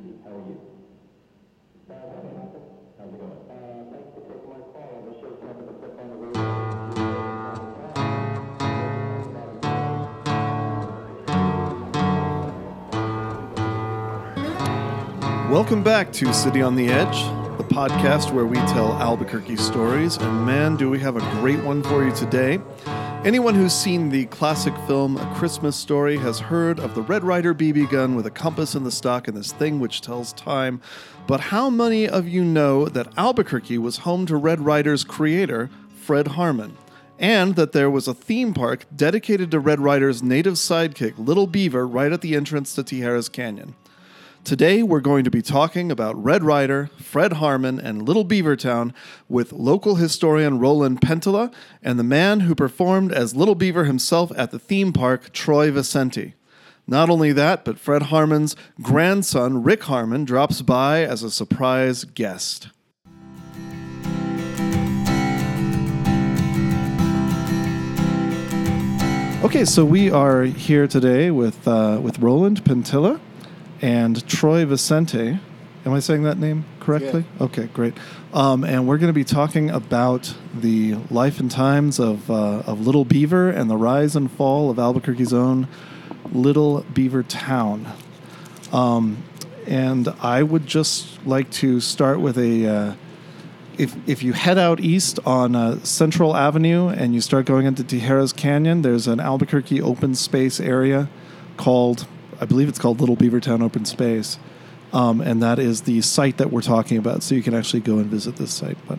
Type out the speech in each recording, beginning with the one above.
TV. How are you? Uh, hey, Michael. How's it going? Uh, thanks for taking my call. I wish I was having to flip on the radio. Welcome back to City on the Edge, the podcast where we tell Albuquerque stories. And man, do we have a great one for you today. Anyone who's seen the classic film A Christmas Story has heard of the Red Ryder BB gun with a compass in the stock and this thing which tells time. But how many of you know that Albuquerque was home to Red Ryder's creator, Fred Harman? And that there was a theme park dedicated to Red Ryder's native sidekick, Little Beaver, right at the entrance to Tijeras Canyon. Today, we're going to be talking about Red Ryder, Fred Harman, and Little Beavertown with local historian Roland Pentola and the man who performed as Little Beaver himself at the theme park, Troy Vicente. Not only that, but Fred Harman's grandson, Rick Harman, drops by as a surprise guest. Okay, so we are here today with uh, with Roland Pentilla and Troy Vicente. Am I saying that name correctly? Yeah. Okay, great. Um, and we're going to be talking about the life and times of, uh, of Little Beaver and the rise and fall of Albuquerque's own Little Beaver Town. Um, and I would just like to start with a. Uh, if, if you head out east on uh, Central Avenue and you start going into Tijeras Canyon, there's an Albuquerque open space area called I believe it's called Little Beavertown Open Space, um, and that is the site that we're talking about. So you can actually go and visit this site. But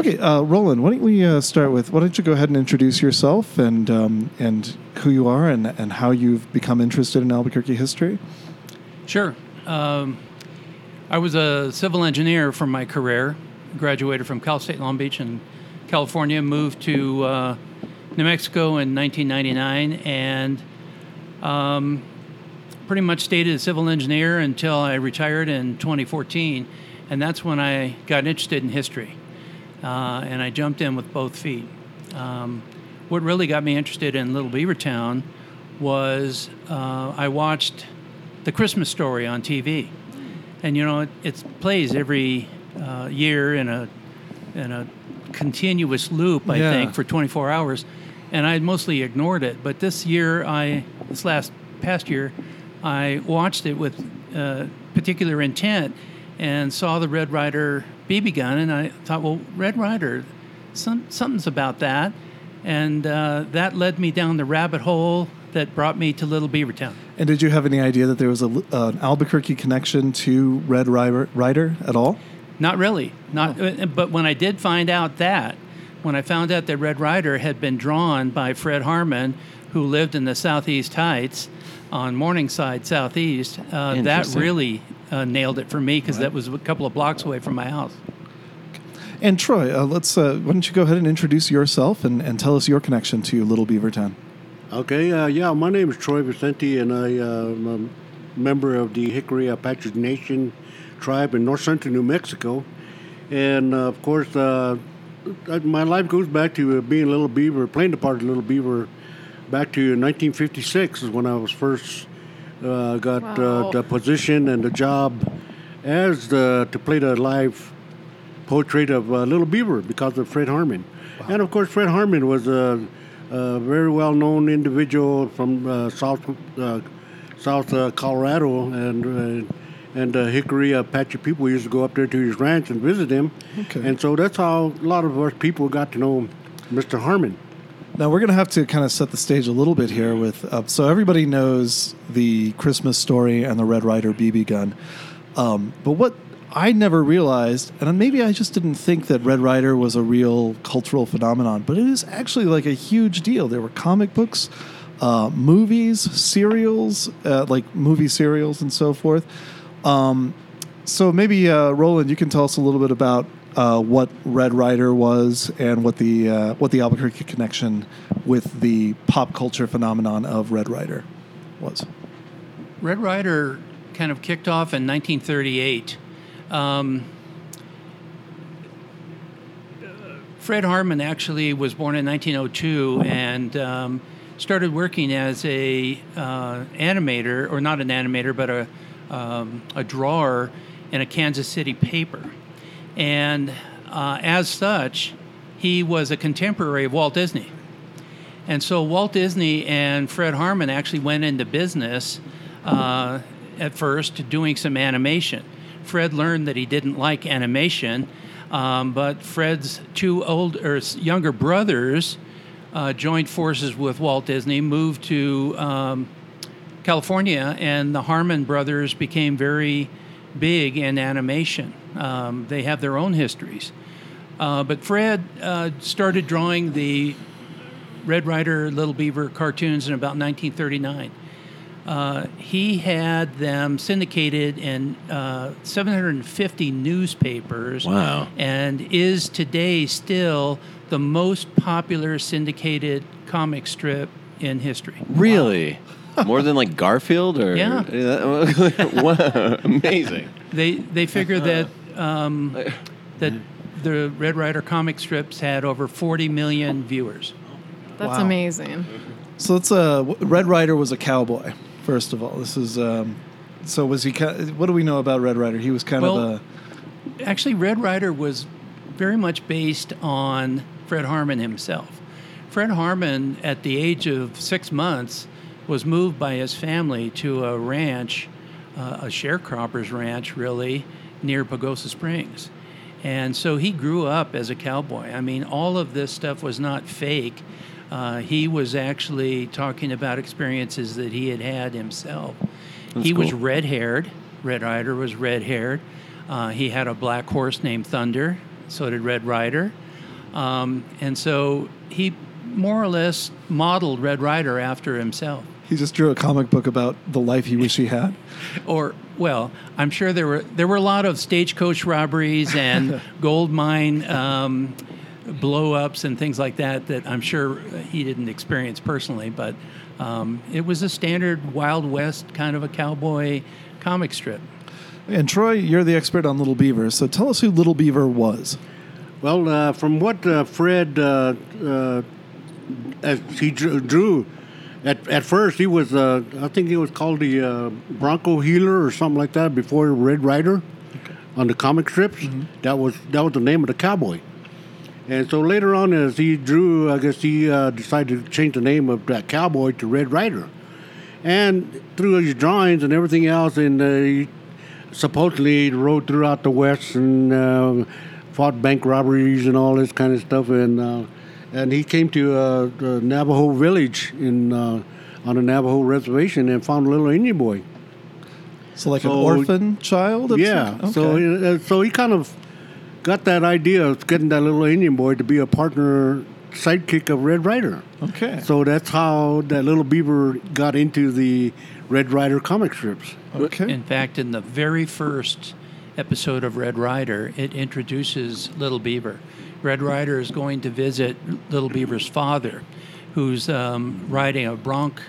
okay, uh, Roland, why don't we uh, start with? Why don't you go ahead and introduce yourself and um, and who you are and and how you've become interested in Albuquerque history? Sure. Um, I was a civil engineer from my career. Graduated from Cal State Long Beach in California. Moved to uh, New Mexico in 1999 and. Um, pretty much stayed as a civil engineer until I retired in 2014, and that's when I got interested in history, uh, and I jumped in with both feet. Um, what really got me interested in Little Beavertown was uh, I watched the Christmas Story on TV, and you know it, it plays every uh, year in a in a continuous loop, I Yeah. think, for 24 hours, and I mostly ignored it. But this year, I this last past year, I watched it with uh, particular intent and saw the Red Ryder BB gun, and I thought, well, Red Ryder, some, something's about that, and uh, that led me down the rabbit hole that brought me to Little Beavertown. And did you have any idea that there was a, uh, an Albuquerque connection to Red Rider, Ryder at all? Not really, not. uh, But when I did find out that, when I found out that Red Ryder had been drawn by Fred Harman, who lived in the Southeast Heights on Morningside Southeast, uh, that really uh, nailed it for me because that was a couple of blocks away from my house. And Troy, uh, let's uh, why don't you go ahead and introduce yourself and, and tell us your connection to Little Beavertown? Okay, uh, yeah, my name is Troy Vicente, and I uh, am a member of the Jicarilla Apache Nation tribe in north central New Mexico. And uh, of course, my life goes back to uh, being a little beaver, playing the part of Little Beaver back to 1956 is when I was first uh, got uh, the position and the job as the, to play the live portrait of uh, Little Beaver because of Fred Harman. And of course, Fred Harman was a, a very well known individual from uh, South uh, South uh, Colorado and. Uh, and uh, Jicarilla Apache people used to go up there to his ranch and visit him, Okay. and so that's how a lot of us people got to know Mr. Harman. Now we're going to have to kind of set the stage a little bit here with uh, so everybody knows the Christmas story and the Red Ryder BB gun, um, but what I never realized, and maybe I just didn't think that Red Ryder was a real cultural phenomenon, but it is actually like a huge deal. There were comic books, uh, movies, serials, uh, like movie serials and so forth. Um, so maybe uh, Roland, you can tell us a little bit about uh, what Red Ryder was and what the uh, what the Albuquerque connection with the pop culture phenomenon of Red Ryder was. Red Ryder kind of kicked off in 1938. Um, Fred Harman actually was born in 1902 and um, started working as a uh, animator, or not an animator, but a, um, a drawer in a Kansas City paper. And uh, as such, he was a contemporary of Walt Disney. And so Walt Disney and Fred Harman actually went into business uh, at first doing some animation. Fred learned that he didn't like animation, um, but Fred's two old or younger brothers uh, joined forces with Walt Disney, moved to um, California, and the Harman brothers became very big in animation. Um, they have their own histories. Uh, but Fred uh, started drawing the Red Ryder, Little Beaver cartoons in about 1939. Uh, he had them syndicated in uh, 750 newspapers. Wow. And is today still the most popular syndicated comic strip in history. Really? More than like Garfield or Yeah. wow, amazing. They they figure that um, that the Red Ryder comic strips had over 40 million viewers. That's Wow. amazing. So let's. Uh, Red Ryder was a cowboy. First of all, this is. Um, so was he? ki- What do we know about Red Ryder? He was kind Well- of a. Actually, Red Ryder was very much based on Fred Harman himself. Fred Harman, at the age of six months, was moved by his family to a ranch, uh, a sharecropper's ranch, really, near Pagosa Springs. And so he grew up as a cowboy. I mean, all of this stuff was not fake. Uh, he was actually talking about experiences that he had had himself. he was red haired. Red Ryder was red haired. Uh, he had a black horse named Thunder. So did Red Ryder. Um, and so he more or less modeled Red Ryder after himself. He just drew a comic book about the life he wished he had. Or well, I'm sure there were there were a lot of stagecoach robberies and gold mine um, blow ups and things like that that I'm sure he didn't experience personally, but um, it was a standard Wild West kind of a cowboy comic strip. And Troy, you're the expert on Little Beaver, so tell us who Little Beaver was. Well, uh, from what uh, Fred, uh, uh, as he drew, drew at, at first, he was, uh, I think he was called the uh, Bronc Peeler or something like that before Red Ryder on the comic strips. That was that was the name of the cowboy. And so later on, as he drew, I guess he uh, decided to change the name of that cowboy to Red Ryder. And through his drawings and everything else, and uh, he supposedly rode throughout the West and uh, fought bank robberies and all this kind of stuff. And uh, and he came to uh, the Navajo village in uh, on a Navajo reservation and found a little Indian boy. So, like an orphan child? of Yeah. some- So okay. uh, so he kind of got that idea of getting that little Indian boy to be a partner sidekick of Red Ryder. okay. So that's how that little beaver got into the Red Ryder comic strips. okay. In fact, in the very first episode of Red Ryder, it introduces Little Beaver. Red Ryder is going to visit Little Beaver's father, who's um, riding a bronc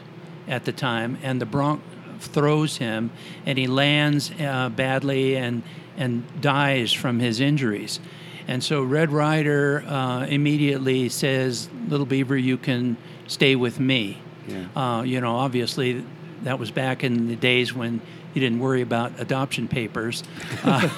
at the time, and the bronc throws him, and he lands uh, badly and and dies from his injuries. And so Red Ryder uh, immediately says, "Little Beaver, you can stay with me." Uh, you know, obviously, that was back in the days when you didn't worry about adoption papers. Uh,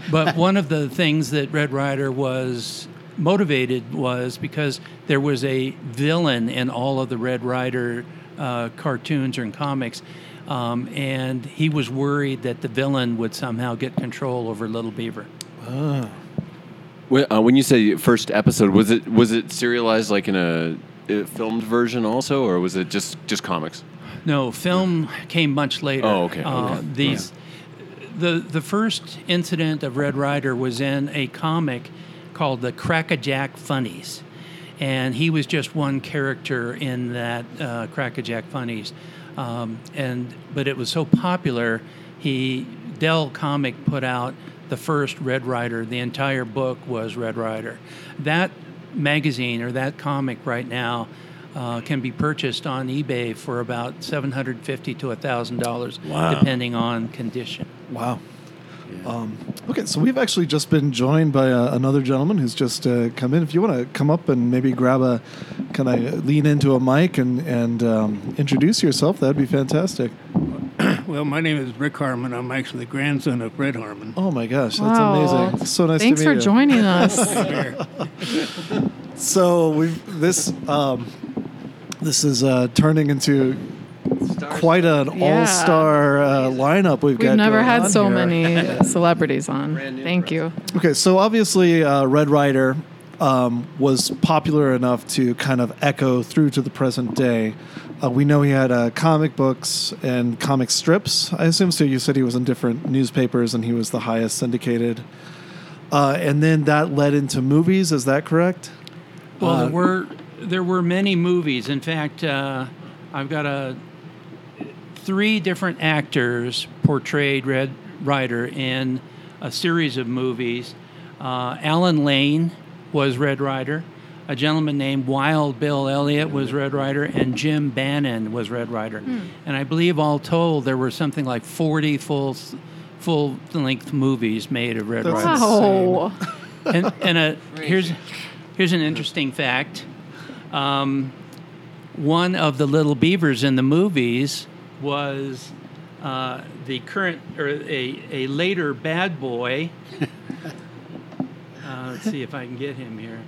but one of the things that Red Ryder was motivated was because there was a villain in all of the Red Ryder uh, cartoons or in comics. Um, and he was worried that the villain would somehow get control over Little Beaver. When, uh, when you say first episode, was it was it serialized like in a, a filmed version also, or was it just just comics? No, film came much later. Oh, okay, Uh, okay. These, the the first incident of Red Ryder was in a comic called the Crackajack Funnies, and he was just one character in that uh, Crackajack Funnies, um, and but it was so popular, he Dell Comic put out the first Red Ryder. The entire book was Red Ryder. That magazine or that comic right now uh, can be purchased on eBay for about seven hundred fifty to thousand dollars, Wow. depending on condition. Wow. Um, okay, so we've actually just been joined by uh, another gentleman who's just uh, come in. If you want to come up and maybe grab a, kind of lean into a mic and and um, introduce yourself, that'd be fantastic. Well, Well, my name is Rick Harman. I'm actually the grandson of Fred Harman. Oh my gosh, that's Wow. amazing. So nice Thanks to meet for you. joining us. So we this um, this is uh, turning into quite an Yeah. all-star uh, lineup we've, got. We've never going had on so here. many celebrities on. Thank you. Okay, so obviously uh, Red Ryder um, was popular enough to kind of echo through to the present day. Uh, we know he had uh, comic books and comic strips. I assume so. You said he was in different newspapers and he was the highest syndicated. Uh, and then that led into movies. Is that correct? Well, Uh, there were there were many movies. In fact, uh, I've got a three different actors portrayed Red Ryder in a series of movies. Uh, Allan Lane was Red Ryder. A gentleman named Wild Bill Elliott was Red Ryder, and Jim Bannon was Red Ryder. And I believe, all told, there were something like forty full full length movies made of Red That's Rider Wow. and, and a, here's here's an interesting fact. Um, one of the little beavers in the movies was uh, the current or a, a later bad boy. Uh, let's see if I can get him here.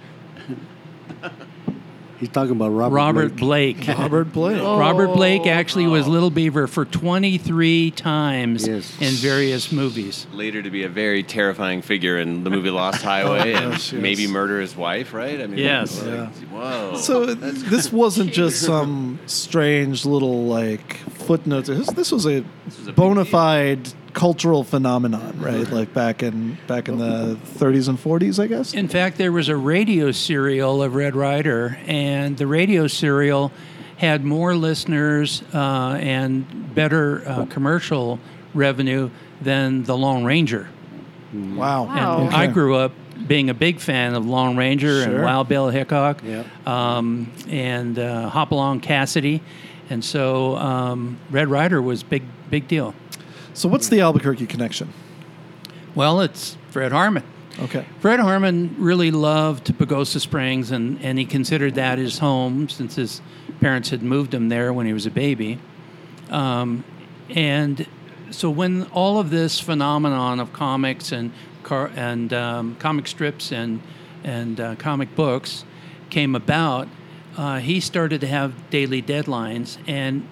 He's talking about Robert. Robert Blake. Blake. Robert Blake. Oh. Robert Blake actually was Little Beaver for 23 times Yes. in various movies. Later to be a very terrifying figure in the movie Lost Highway and gosh, yes. maybe murder his wife, right? I mean, Yes. like, Yeah. Whoa. So this wasn't just some strange little like footnote. This, this was a was a big bona deal. Fide cultural phenomenon, right? Like back in back in the 30s and 40s, I guess. In fact, there was a radio serial of Red Ryder, and the radio serial had more listeners uh, and better uh, commercial revenue than the Lone Ranger. Wow. Wow. And I grew up being a big fan of Lone Ranger Sure. and Wild Bill Hickok Yep. um, and uh, Hopalong Cassidy. And so um, Red Ryder was big, big deal. So what's the Albuquerque connection? Well, it's Fred Harman. Okay. Fred Harman really loved Pagosa Springs, and, and he considered that his home since his parents had moved him there when he was a baby. Um, and so when all of this phenomenon of comics and car, and um, comic strips and and uh, comic books came about, uh, he started to have daily deadlines, and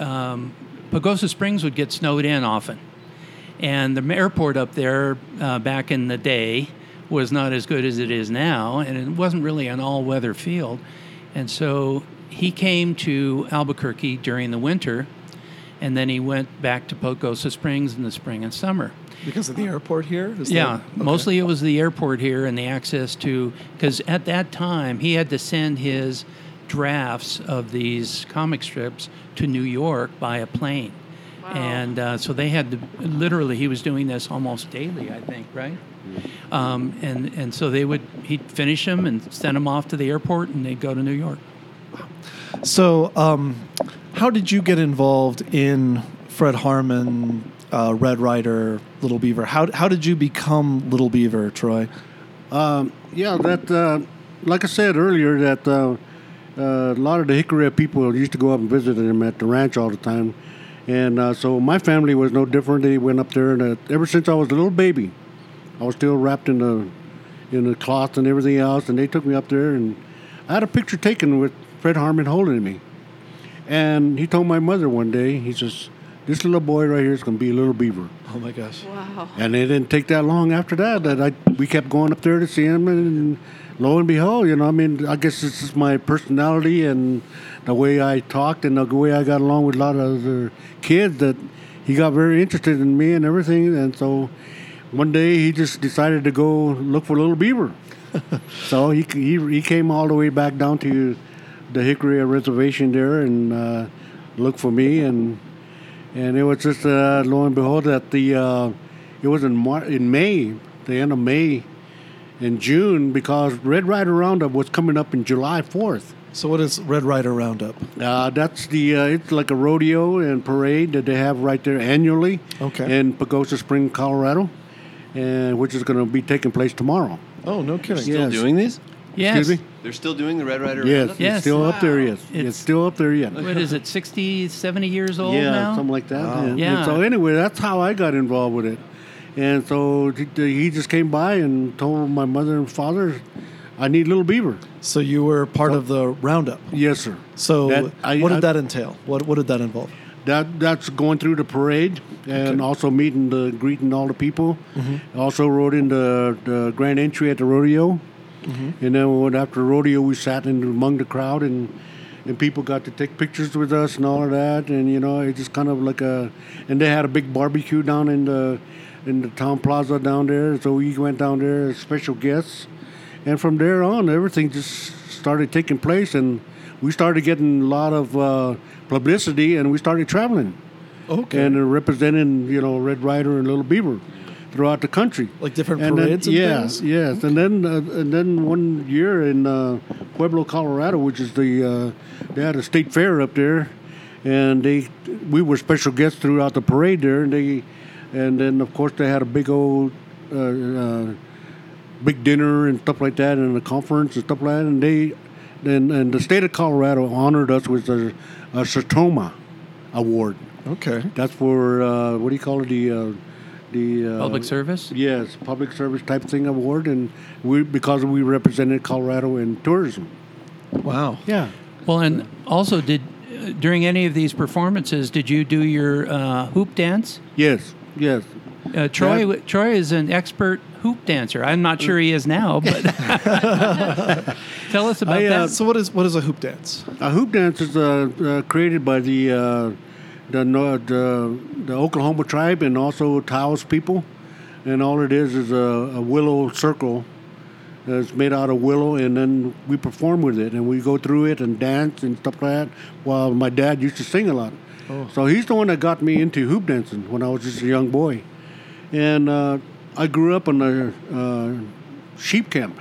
um, Pagosa Springs would get snowed in often. And the airport up there uh, back in the day was not as good as it is now, and it wasn't really an all weather field. And so he came to Albuquerque during the winter, and then he went back to Pagosa Springs in the spring and summer. Because of the airport here? Is Yeah, okay. mostly it was the airport here and the access to, because at that time he had to send his drafts of these comic strips to New York by a plane. And uh, so they had to, literally, he was doing this almost daily, I think, right? Um, and, and so they would, he'd finish them and send them off to the airport and they'd go to New York. So, um, how did you get involved in Fred Harman, uh, Red Ryder, Little Beaver? How, how did you become Little Beaver, Troy? Um, yeah, that uh, like I said earlier, that uh, a lot of the Jicarilla people used to go up and visit him at the ranch all the time, and uh, so my family was no different. They went up there, and uh, ever since I was a little baby, I was still wrapped in the in the cloth and everything else, and they took me up there, and I had a picture taken with Fred Harman holding me, and he told my mother one day, he says, "This little boy right here is going to be a little beaver." Oh my gosh. Wow. And it didn't take that long after that that I we kept going up there to see him, and lo and behold, you know, I mean, I guess it's just my personality and the way I talked and the way I got along with a lot of other kids that he got very interested in me and everything, and so one day he just decided to go look for Little Beaver. so he, he he came all the way back down to the Jicarilla Reservation there and uh, looked for me and and it was just uh, lo and behold that the uh, it was in Mar- in May, the end of May, in June because Red Ryder Roundup was coming up in July fourth. So, what is Red Ryder Roundup? Uh, that's the uh, it's like a rodeo and parade that they have right there annually Okay. in Pagosa Spring, Colorado, and which is going to be taking place tomorrow. Oh, no kidding. Still Yes. doing these? Yes. Excuse me? They're still doing the Red Ryder. Yes, Roundup? Yes. it's still up there. Yes, It's- it's, still up there. yet. What is it, 60, 70 years old yeah, now? something like that. Wow. And- and Yeah. so anyway, that's how I got involved with it. And so he- he just came by and told my mother and father, "I need Little Beaver." So you were part of the roundup. Yes, sir. So That- I- what did I- that entail? What what did that involve? That that's going through the parade and Okay. also meeting the greeting all the people. Mm-hmm. Also rode in the, the grand entry at the rodeo, mm-hmm. and then when after the rodeo we sat in among the crowd and and people got to take pictures with us and all of that and you know it just kind of like a and they had a big barbecue down in the in the town plaza down there so we went down there as special guests and from there on everything just started taking place and we started getting a lot of uh, publicity and we started traveling Okay. and uh, representing you know Red Ryder and Little Beaver throughout the country. Like different and parades Then, and yeah, things? yes, and then uh, and then one year in uh, Pueblo, Colorado, which is the uh, they had a state fair up there, and they we were special guests throughout the parade there, and they and then of course they had a big old. Uh, uh, big dinner and stuff like that, and a conference and stuff like that. And they, and, and the state of Colorado honored us with a, a Satoma award. okay. That's for uh, what do you call it? The uh, the uh, Public service? Yes, public service type thing award, and we because we represented Colorado in tourism. Wow. Yeah. Well, and also, did uh, during any of these performances, did you do your uh, hoop dance? Yes. Yes. Uh, Troy, Troy is an expert hoop dancer. I'm not sure he is now, but tell us about I, uh, that. So what is what is a hoop dance? A hoop dance is uh, uh, created by the uh, the, the the Oklahoma tribe and also Taos people, and all it is is a, a willow circle that's made out of willow, and then we perform with it, and we go through it and dance and stuff like that. While my dad used to sing a lot, so he's the one that got me into hoop dancing when I was just a young boy, and uh, I grew up in a uh, sheep camp.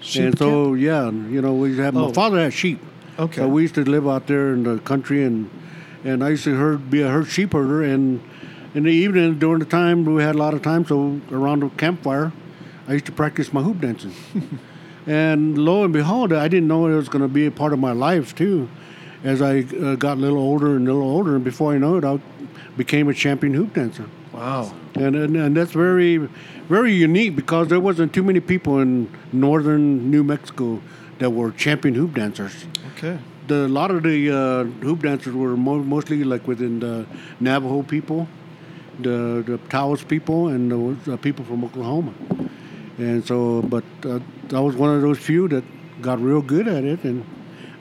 Sheep and so yeah, you know, we had Oh. my father had sheep. Okay. So we used to live out there in the country, and and I used to herd, be a herd sheep herder, and in the evening during the time we had a lot of time, so around the campfire, I used to practice my hoop dancing. and lo and behold, I didn't know it was going to be a part of my life too. As I uh, got a little older and a little older, and before I know it, I became a champion hoop dancer Wow. and, and and that's very very unique because there wasn't too many people in northern New Mexico that were champion hoop dancers. Okay. The, a lot of the uh, hoop dancers were mo- mostly like within the Navajo people, the the Taos people, and the uh, people from Oklahoma. And so, but uh, I was one of those few that got real good at it, and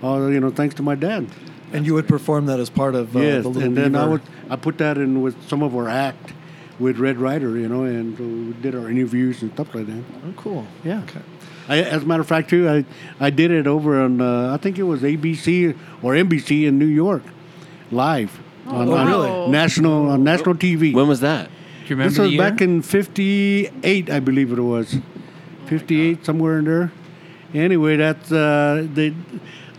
uh, you know, thanks to my dad. And you would perform that as part of uh, yes, the little and then I would I put that in with some of our act with Red Ryder, you know, and we did our interviews and stuff like that. Oh, cool. Yeah. Okay. I, as a matter of fact, too, I I did it over on uh, I think it was ABC or NBC in New York, live on, Oh, on really? national on national TV. When was that? Do you remember this the was year? back in '58, I believe it was, '58 somewhere in there. Anyway, that's uh, the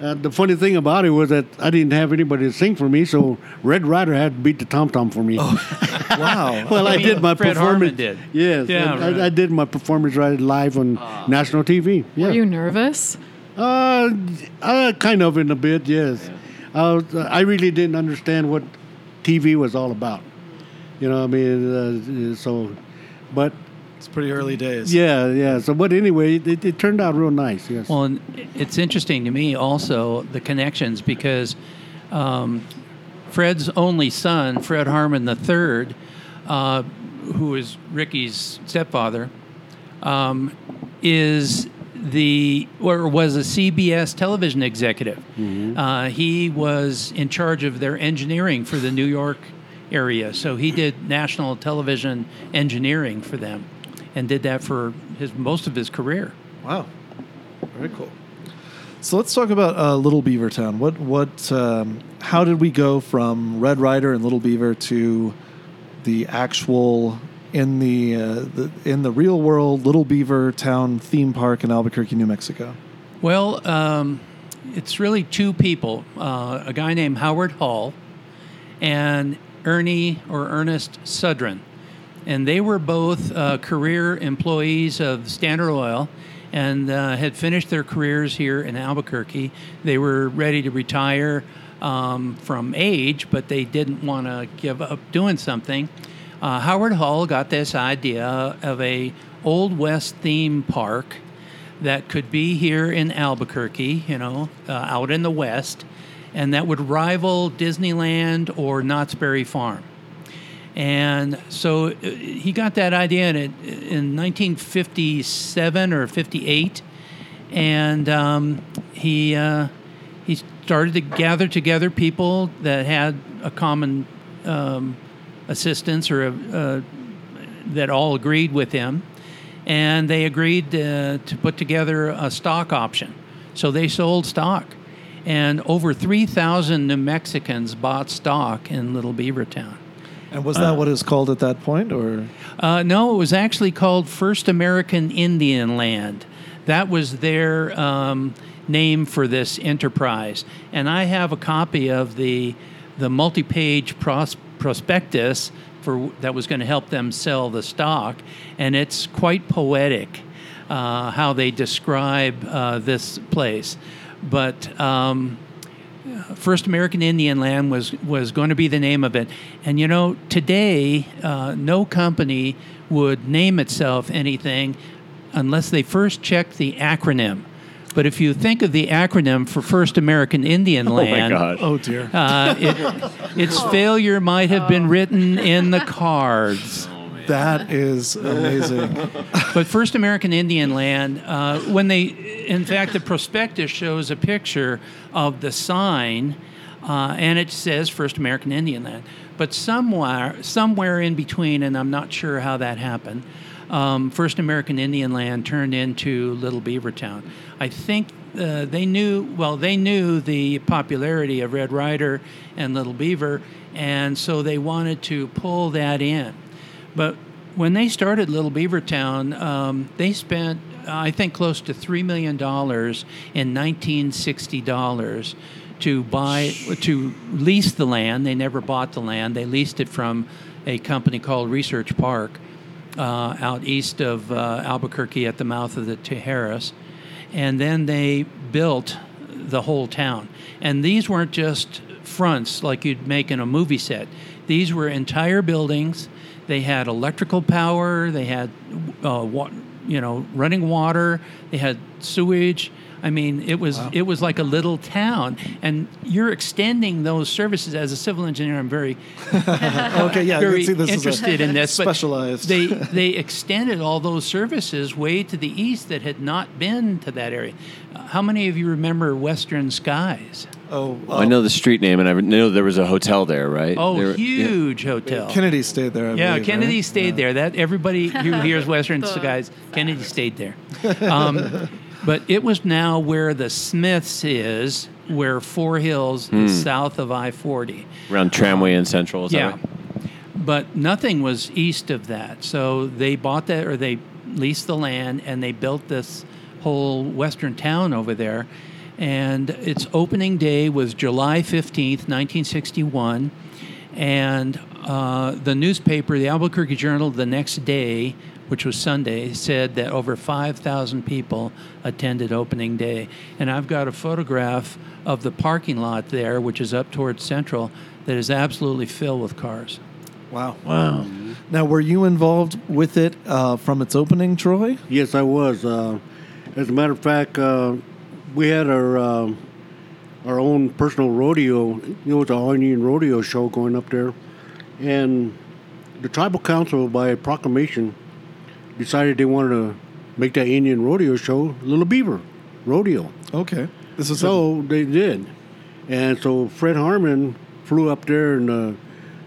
uh, the funny thing about it was that I didn't have anybody to sing for me, so Red Ryder had to beat the tom tom for me. Oh, Wow. well, I I mean, did my Fred performance. Harman did. Yes, Yeah, I, right. I, I did my performance right live on national TV. Yeah. Were you nervous? Uh, uh, kind of in a bit, yes. I, was, I really didn't understand what TV was all about. You know, what I mean, uh, so, but it's pretty early days. yeah, yeah. So, but anyway, it, it turned out real nice. Yes. Well, and it's interesting to me also the connections because um, Fred's only son, Fred Harman III, uh, who is Ricky's stepfather, um, is the or was a CBS television executive. Uh, he was in charge of their engineering for the New York area, so he did national television engineering for them, and did that for his most of his career. Wow. Very cool. So let's talk about uh, Little Beaver Town. What what um, how did we go from Red Ryder and Little Beaver to the actual in the, uh, the in the real world Little Beaver Town theme park in Albuquerque, New Mexico? Well, um, it's really two people uh, a guy named Howard Hall and Ernie or Ernest Sudrin. And they were both uh, career employees of Standard Oil and uh, had finished their careers here in Albuquerque. They were ready to retire um, from age, but they didn't want to give up doing something. Uh, Howard Hull got this idea of a Old West theme park that could be here in Albuquerque, you know, uh, out in the West, and that would rival Disneyland or Knott's Berry Farm. And so uh, he got that idea in, in 1957 or 58, and um, he uh, he started to gather together people that had a common um, assistance or a, uh, that all agreed with him, and they agreed uh, to put together a stock option. So they sold stock, and over 3,000 New Mexicans bought stock in Little Beaver Town. And was that what it was called at that point, or Uh, no, it was actually called First American Indian Land. That was their um, name for this enterprise. And I have a copy of the the multi-page pros- prospectus for that was going to help them sell the stock, and it's quite poetic uh, how they describe uh, this place. But um, First American Indian Land was was going to be the name of it. And you know, today, uh, no company would name itself anything unless they first checked the acronym. But if you think of the acronym for First American Indian Land, Oh my Land, God. oh dear, uh, it, its failure might have been written in the cards. that is amazing. But First American Indian Land, uh, when they, in fact, the prospectus shows a picture of the sign, uh, and it says First American Indian Land. But somewhere, somewhere in between, and I'm not sure how that happened, um, First American Indian Land turned into Little Beaver Town. I think uh, they knew, well, they knew the popularity of Red Ryder and Little Beaver, and so they wanted to pull that in. But when they started Little Beaver Town, um, they spent, I think, close to $3 million in 1960 dollars to buy, to lease the land. They never bought the land. They leased it from a company called Research Park uh, out east of uh, Albuquerque at the mouth of the Tijeras. And then they built the whole town. And these weren't just fronts like you'd make in a movie set. These were entire buildings. They had electrical power. They had, uh, you know, running water. They had sewage. I mean, it was it was like a little town, and you're extending those services as a civil engineer. I'm very Okay, yeah, very see this interested a in this. but specialized. they they extended all those services way to the east that had not been to that area. Uh, how many of you remember Western Skies? oh, I know the street name, and I know there was a hotel there, right? Oh, There- huge hotel. Kennedy stayed there. I yeah, believe, Kennedy right? stayed there. That everybody who hears Western Skies, Kennedy stayed there. Um, but it was now where the Smiths is, where Four Hills is south of I forty. around Tramway and Central. Is that Yeah. right? But nothing was east of that. So they bought that or they leased the land and they built this whole western town over there. And its opening day was July 15th, 1961. And uh, the newspaper, the Albuquerque Journal, the next day, which was Sunday, said that over 5,000 people attended opening day. And I've got a photograph of the parking lot there, which is up towards Central, that is absolutely filled with cars. Wow. Wow. Now, were you involved with it uh, from its opening, Troy? Yes, I was. Uh, as a matter of fact, uh, we had our uh, our own personal rodeo. You know, it's an all Indian rodeo show going up there, and the tribal council, by proclamation, decided they wanted to make that Indian rodeo show Little Beaver Rodeo. Okay. This is So they did, and so Fred Harman flew up there in uh,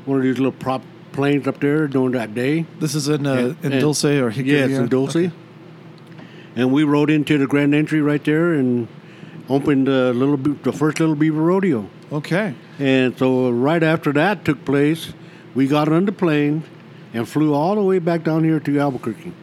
one of these little prop planes up there during that day. this is in uh, And- in Dulce or Jicarilla. Yes, in Dulce. And we rode into the grand entry right there and opened the little Be- the first little beaver rodeo. Okay. And so right after that took place, we got on the plane and flew all the way back down here to Albuquerque.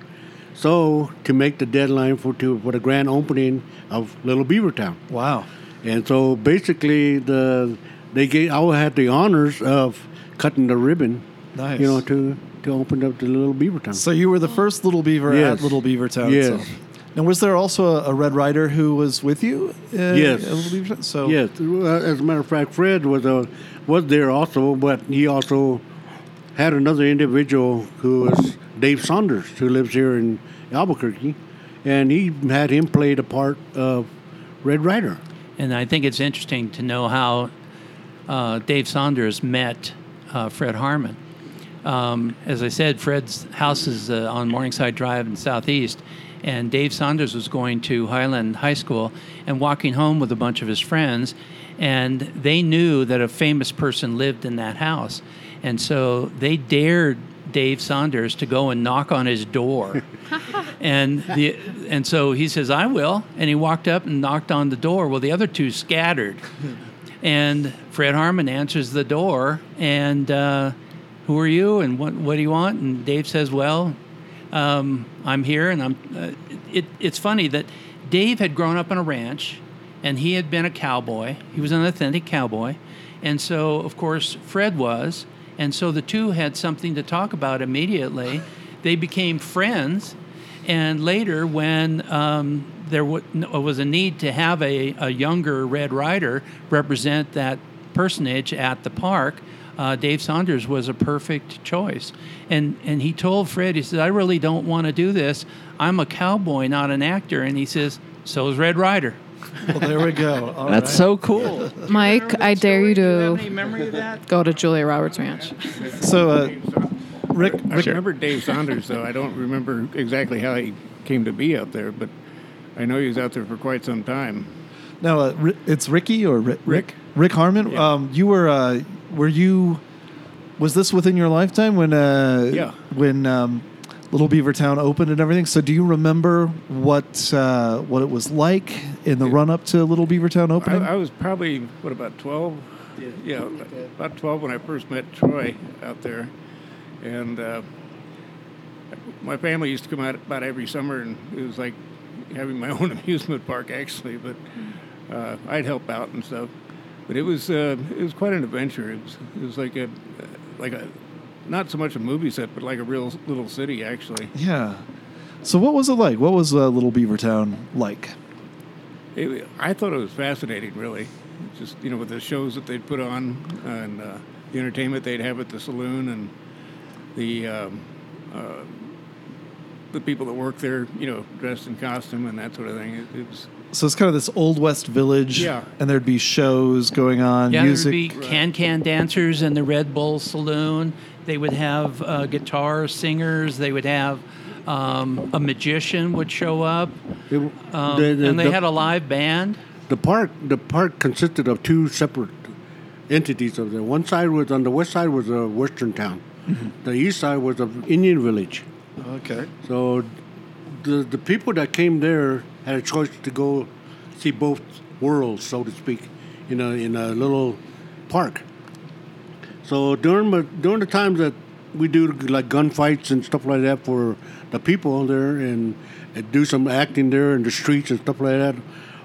So to make the deadline for to for the grand opening of Little Beaver Town. Wow. And so basically, the they gave I had the honors of cutting the ribbon Nice. You know, to to open up the Little Beaver Town. So you were the first Little Beaver Yes. at Little Beaver Town Yes. itself. And was there also a, a Red Ryder who was with you? Uh, Yes. at Little Beaver Town? So Yes, as a matter of fact, Fred was uh, was there also, but he also had another individual who was Dave Saunders, who lives here in Albuquerque, and he had him play the part of Red Ryder. And I think it's interesting to know how uh, Dave Saunders met uh, Fred Harman. Um, as I said, Fred's house is uh, on Morningside Drive in Southeast, and Dave Saunders was going to Highland High School and walking home with a bunch of his friends, and they knew that a famous person lived in that house, and so they dared Dave Saunders to go and knock on his door. and the and so he says, "I will." And he walked up and knocked on the door. Well, the other two scattered, and Fred Harman answers the door. And uh, who are you? And what what do you want? And Dave says, "Well, um, I'm here." And I'm. Uh, it, it's funny that Dave had grown up on a ranch, and he had been a cowboy. He was an authentic cowboy, and so of course Fred was. And so the two had something to talk about immediately. They became friends. And later, when um, there w- was a need to have a, a younger Red Ryder represent that personage at the park, uh, Dave Saunders was a perfect choice. And, and he told Fred, he says, I really don't want to do this. I'm a cowboy, not an actor. And he says, so is Red Ryder. Well, there we go. All That's right. so cool. Mike, I dare you Do you have to any of that? go to Julia Roberts Ranch. So, uh, Rick, I remember Dave Saunders, though. I don't remember exactly how he came to be out there, but I know he was out there for quite some time. Now, uh, it's Ricky or Rick? Rick. Rick Harman. Yeah. Um, you were, uh, were you? Was this within your lifetime when? Uh, Yeah. When um, Little Beaver Town opened and everything. So, do you remember what uh, what it was like in the run up to Little Beaver Town I, opening? I was probably, what, about 12? Yeah, about 12 when I first met Troy out there. And uh, my family used to come out about every summer, and it was like having my own amusement park, actually. But uh, I'd help out and stuff. But it was uh, it was quite an adventure. It was it was like a like a not so much a movie set, but like a real little city, actually. yeah. So, what was it like? What was uh, Little Beaver Town like? It, I thought it was fascinating, really. Just you know, with the shows that they'd put on and uh, the entertainment they'd have at the saloon and the um, uh, the people that work there, you know, dressed in costume and that sort of thing. It, it was So it's kind of this old west village, Yeah. and there'd be shows going on, Yeah, music. there'd be can-can dancers in the Red Bull Saloon. They would have uh, guitar singers. They would have um, a magician would show up, It- um, the, the- and they the- had a live band. the park. The park consisted of two separate entities over there. One side was on the west side was a western town. The east side was an Indian village. okay. So the the people that came there had a choice to go see both worlds, so to speak, in a in a little park. So during the during the times that we do like gunfights and stuff like that for the people there, and, and do some acting there in the streets and stuff like that,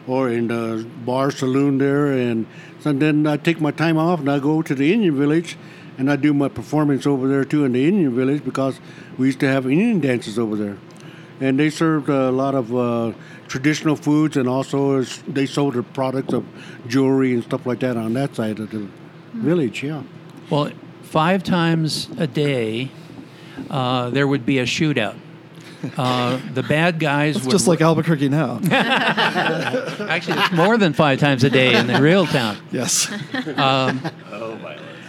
or in the bar saloon there, and then I take my time off and I go to the Indian village, and I do my performance over there too in the Indian village because we used to have Indian dances over there, and they served a lot of uh, traditional foods and also s- they sold their products of jewelry and stuff like that on that side of the village. Yeah. Well, five times a day, uh, there would be a shootout. Uh, the bad guys It's would just like Albuquerque now. actually it's more than five times a day in the real town. yes.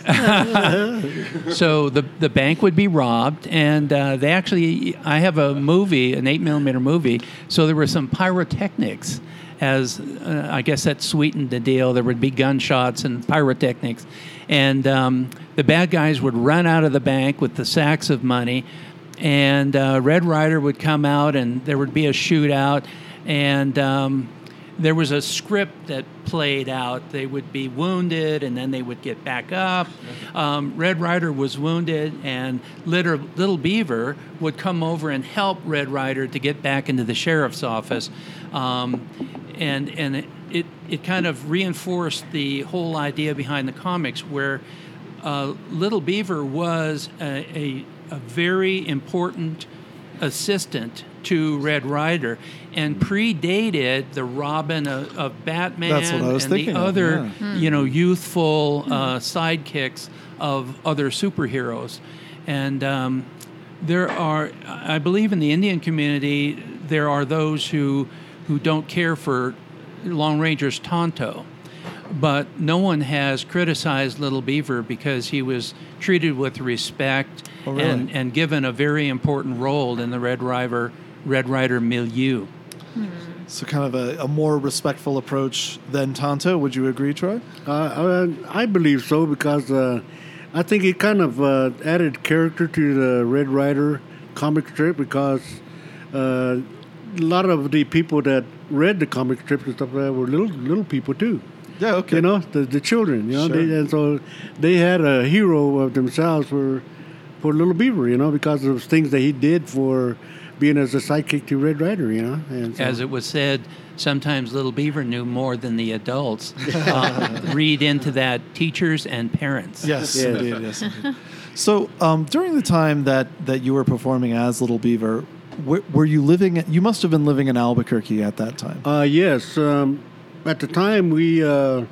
So the the bank would be robbed, and uh, they actually I have a movie, an eight millimeter movie. So there were some pyrotechnics, as uh, I guess that sweetened the deal. There would be gunshots and pyrotechnics, and um, the bad guys would run out of the bank with the sacks of money, and uh, Red Ryder would come out, and there would be a shootout, and um, there was a script that played out. They would be wounded and then they would get back up. Um, Red Ryder was wounded, and Little, Little Beaver would come over and help Red Ryder to get back into the sheriff's office. Um, and and it, it, it kind of reinforced the whole idea behind the comics where uh, Little Beaver was a, a, a very important assistant to Red Ryder and predated the Robin of, of Batman That's what I was and the of, other, yeah. you know, youthful uh, sidekicks of other superheroes. And um, there are, I believe, in the Indian community, there are those who who don't care for Lone Ranger's Tonto, but no one has criticized Little Beaver because he was treated with respect Oh, really? and, and given a very important role in the Red Ryder Red Ryder milieu. So kind of a, a more respectful approach than Tonto. Would you agree, Troy? Uh, uh, I believe so because uh, I think it kind of uh, added character to the Red Ryder comic strip because uh, a lot of the people that read the comic strips and stuff like that were little little people too. Yeah. Okay. You know, the, the children. You know, Sure. they, and so they had a hero of themselves for for Little Beaver. You know, because of things that he did for being as a sidekick to Red Ryder. You know, and so, As it was said, sometimes Little Beaver knew more than the adults. Uh, read into that teachers and parents. Yes, Yes. indeed. Yes, indeed. So, um, during the time that, that you were performing as Little Beaver, wh- were you living? You must have been living in Albuquerque at that time. Uh, yes. Um, at the time, we uh,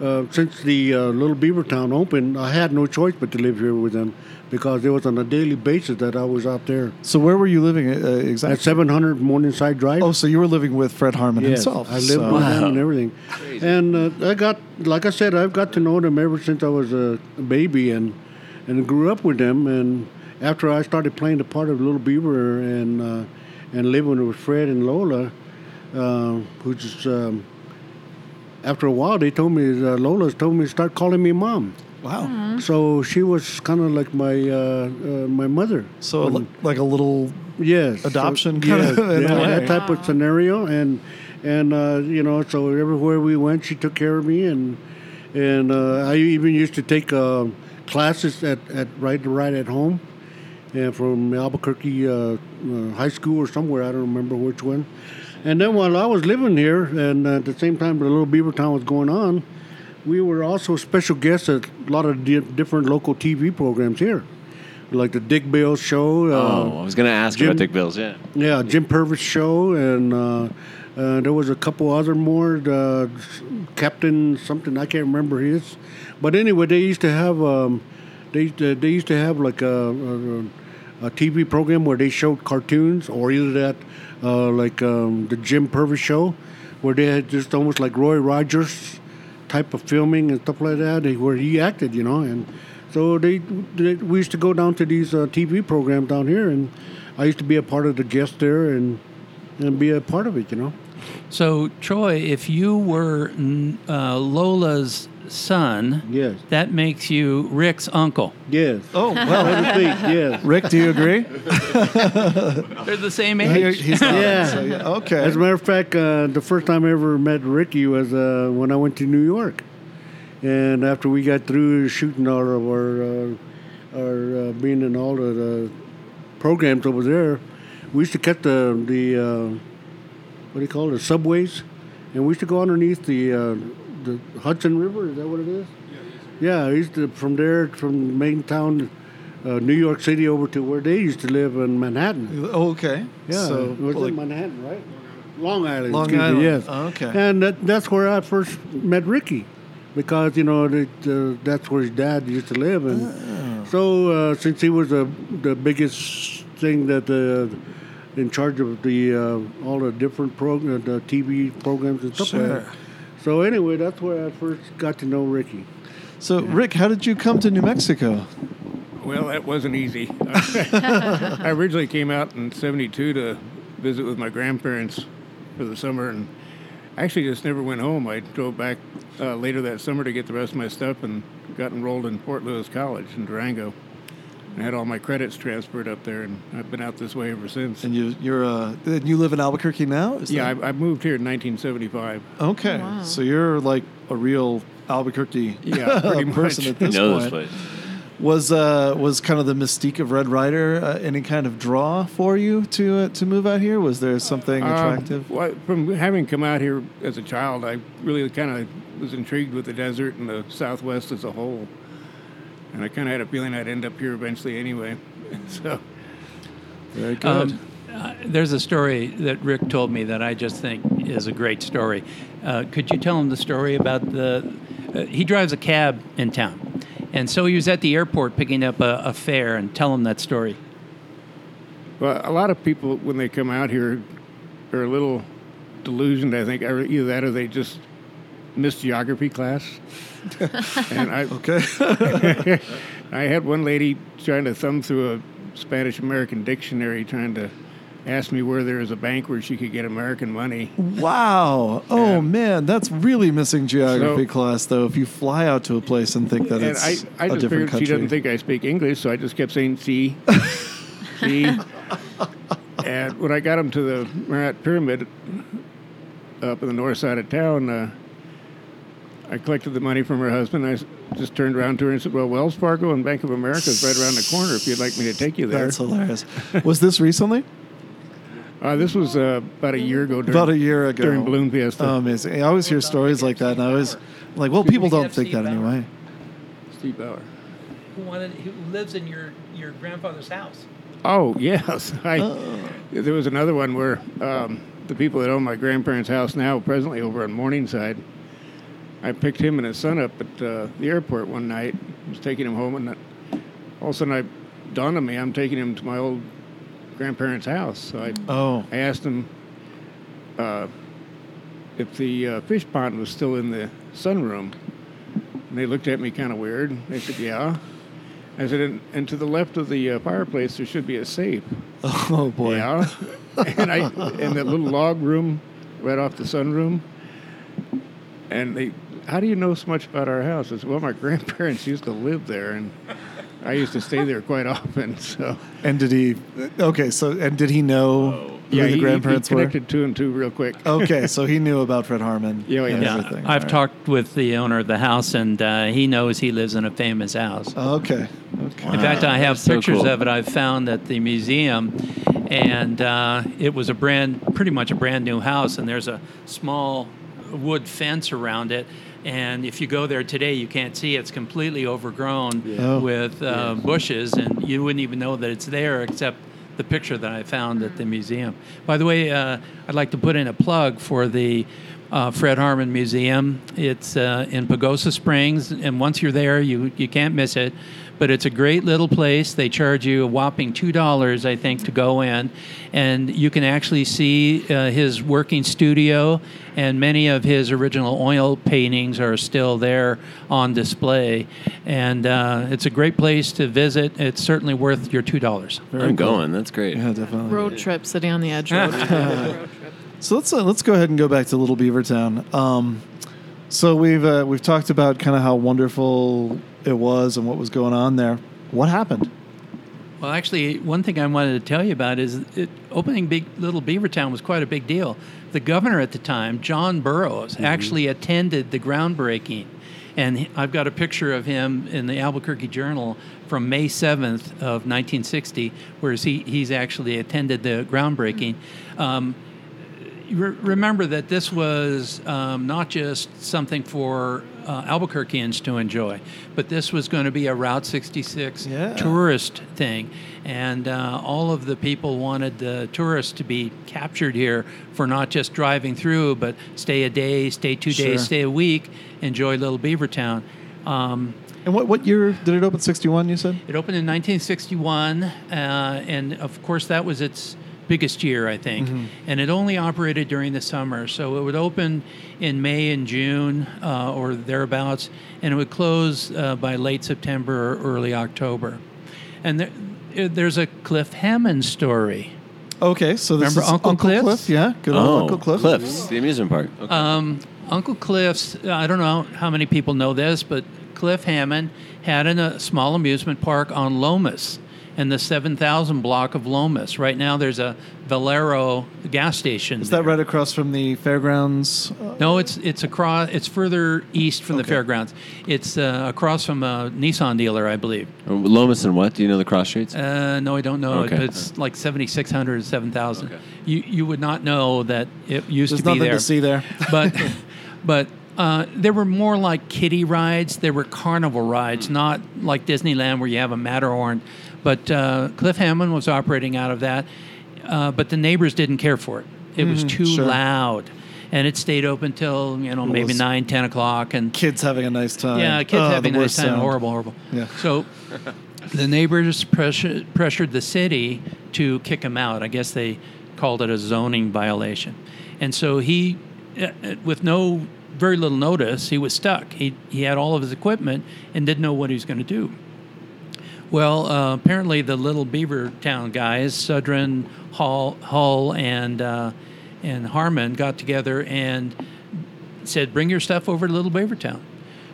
uh, since the uh, Little Beaver Town opened, I had no choice but to live here with them because it was on a daily basis that I was out there So, where were you living uh, at exactly? 700 Morningside Drive. Oh, so you were living with Fred Harman Yes, himself. I lived so- with him and everything. And uh, I got, like I said, I've got to know them ever since I was a baby and and grew up with them. And after I started playing the part of Little Beaver and uh, and living with Fred and Lola, uh, who just um, after a while they told me uh, Lola's told me to start calling me mom. Wow. So she was kind of like my uh, uh, my mother. So, li- like a little. Yes, Adoption So, kind yeah, of in a yeah, that type of scenario, and and uh, you know, so everywhere we went, she took care of me, and and uh, I even used to take uh, classes at, at right to right at home, and from Albuquerque uh, uh, High School or somewhere I don't remember which one, and then while I was living here, and at the same time the Little Beaver Town was going on, we were also special guests at a lot of di- different local TV programs here, like the Dick Bale Show. Uh, Oh, I was going to ask Jim- about Dick Bills. Yeah. yeah, Jim Purvis show, and uh, uh, there was a couple other more. Uh, Captain something I can't remember his, but anyway, they used to have um, they uh, they used to have like a, a, a TV program where they showed cartoons, or either that uh, like um, the Jim Purvis show, where they had just almost like Roy Rogers type of filming and stuff like that, where he acted, you know, and so they, they we used to go down to these uh, TV programs down here, and I used to be a part of the guest there and and be a part of it, you know. So, Troy, if you were uh, Lola's son, Yes, that makes you Rick's uncle. yes. Oh, So well. to speak, yes. Rick, do you agree? They're the same He- age. he's not. Yeah. So, yeah. Okay. As a matter of fact, uh, the first time I ever met Ricky was uh, when I went to New York, and after we got through shooting all of our uh, our uh, being in all of the programs over there, we used to cut the the uh, what do you call it, the subways, and we used to go underneath the uh, the Hudson River. Is that what it is? Yeah, I used to from there from main town, uh, New York City, over to where they used to live in Manhattan. Oh, okay. Yeah, So, it was like, in Manhattan, right? Long Island. Long excuse me, Island. yes. Oh, okay. And that, that's where I first met Ricky, because you know that, uh, that's where his dad used to live, and Oh. so uh, since he was the the biggest thing that the in charge of the uh, all the different program, the TV programs and stuff like Sure. that. So anyway, that's where I first got to know Ricky. So, Rick, how did you come to New Mexico? Well, that wasn't easy. I originally came out in '72 to visit with my grandparents for the summer, and actually just never went home. I drove back uh, later that summer to get the rest of my stuff, and got enrolled in Fort Lewis College in Durango. I had all my credits transferred up there, and I've been out this way ever since. And you, you're, uh, you live in Albuquerque now? Is yeah, that- I, I moved here in 1975. Okay, Wow. so you're like a real Albuquerque Yeah, person much. at this know point. this place. Was uh, was kind of the mystique of Red Ryder uh, any kind of draw for you to uh, to move out here? Was there something Um, attractive? well, from having come out here as a child, I really kind of was intrigued with the desert and the Southwest as a whole. And I kind of had a feeling I'd end up here eventually anyway. So, Very good. Um, uh, there's a story that Rick told me that I just think is a great story. Uh, could you tell him the story about the? Uh, he drives a cab in town, and so he was at the airport picking up a, a fare. And tell him that story. well, a lot of people when they come out here are a little delusioned. I think either that or they just missed geography class. and I, okay. I had one lady trying to thumb through a Spanish American dictionary, trying to ask me where there is a bank where she could get American money. wow. Oh Yeah. man, that's really missing geography So- class though. If you fly out to a place and think that And it's I, I a just different figured country. she doesn't think I speak English, so I just kept saying "see, see." and when I got him to the Marriott Pyramid up in the north side of town, uh, I collected the money from her husband. I just turned around to her and said, "Well, Wells Fargo and Bank of America is right around the corner. If you'd like me to take you there." That's hilarious. Was this recently? Uh, this was uh, about a year ago. During, About a year ago. during Balloon Fiesta. Oh, amazing. I always hear stories like that, and I always like, well, people don't think that anyway. Steve Bauer. Who wanted? Who lives in your your grandfather's house? Oh yes, I. There was another one where um, the people that own my grandparents' house now, presently over on Morningside, I picked him and his son up at uh, the airport one night. I was taking him home, and all of a sudden, I dawned on me I'm taking him to my old grandparents' house. So I, Oh, I asked him uh, if the uh, fish pond was still in the sunroom, and they looked at me kind of weird. They said, "Yeah." I said, and, and to the left of the uh, fireplace, there should be a safe. oh boy. Yeah. and I in that little log room right off the sunroom. And they how do you know so much about our house? I said, Well, my grandparents used to live there and I used to stay there quite often. So And did he? Okay, so and did he know who yeah, the he, he grandparents were? connected two and two real quick. Okay, so he knew about Fred Harman. Yeah, and yeah. everything. I've All right. talked with the owner of the house, and uh, he knows he lives in a famous house. Okay. Okay. In fact, I have so pictures cool. of it I've found at the museum, and uh, it was a brand, pretty much a brand new house, and there's a small wood fence around it. And if you go there today, you can't see it's completely overgrown Oh. with uh, bushes, and you wouldn't even know that it's there except the picture that I found at the museum. By the way, uh, I'd like to put in a plug for the uh, Fred Harman Museum. It's uh, in Pagosa Springs, and once you're there, you you can't miss it. But it's a great little place. They charge you a whopping two dollars, I think, to go in, and you can actually see uh, his working studio, and many of his original oil paintings are still there on display. And uh, it's a great place to visit. It's certainly worth your two dollars. Very I'm cool. going. That's great. Yeah, definitely. Road trip, sitting on the edge. Road trip. Road trip. So let's uh, let's go ahead and go back to Little Beaver Town. Um, so we've uh, we've talked about kind of how wonderful it was and what was going on there. What happened? Well, actually, one thing I wanted to tell you about is it, opening Big Little Beavertown was quite a big deal. The governor at the time, John Burroughs, actually attended the groundbreaking, and I've got a picture of him in the Albuquerque Journal from May seventh of 1960, where he he's actually attended the groundbreaking. Um, re- remember that this was um, not just something for uh, Albuquerqueans to enjoy, but this was going to be a Route 66 Yeah. tourist thing. And uh, all of the people wanted the tourists to be captured here for not just driving through, but stay a day, stay two Sure. days, stay a week, enjoy Little Beavertown. Um, And what what year did it open? Sixty one, you said. it opened in 1961, uh, and of course that was its biggest year, I think. And it only operated during the summer, so it would open in May and June uh, or thereabouts, and it would close uh, by late September or early October. And there, uh, there's a Cliff Hammond story. Okay, so this Remember is Uncle Cliff's? Cliff. Yeah, good Oh, old Uncle Cliff. Cliffs, the amusement park. Okay. Um, Uncle Cliff's, I don't know how many people know this, but Cliff Hammond had an, a small amusement park on Lomas in the 7000 block of Lomas. Right now there's a Valero gas station. Is that right across from the fairgrounds? No, it's it's across. It's further east from the fairgrounds. It's uh, across from a Nissan dealer, I believe. Uh, Lomas and what? Do you know the cross streets? Uh, no, I don't know. Okay. But it's like 7600 7000. Okay. You you would not know that it used There's to be there. There's nothing to see there. but but Uh, they were more like kiddie rides. There were carnival rides, Hmm. not like Disneyland where you have a Matterhorn. But uh, Cliff Hammond was operating out of that, uh, but the neighbors didn't care for it. It was too sure. loud, and it stayed open till you know maybe nine, ten o'clock, and Kids having a nice time. yeah, kids Oh, having a nice time. sound. Horrible, horrible. Yeah. So the neighbors pressure, pressured the city to kick him out. I guess they called it a zoning violation. And so he, uh, uh, with no very little notice, he was stuck. He, he had all of his equipment and didn't know what he was going to do. Well, uh, apparently the Little Beaver Town guys, Sudrin, Hall, Hull, and uh, and Harman, got together and said, "Bring your stuff over to Little Beaver Town."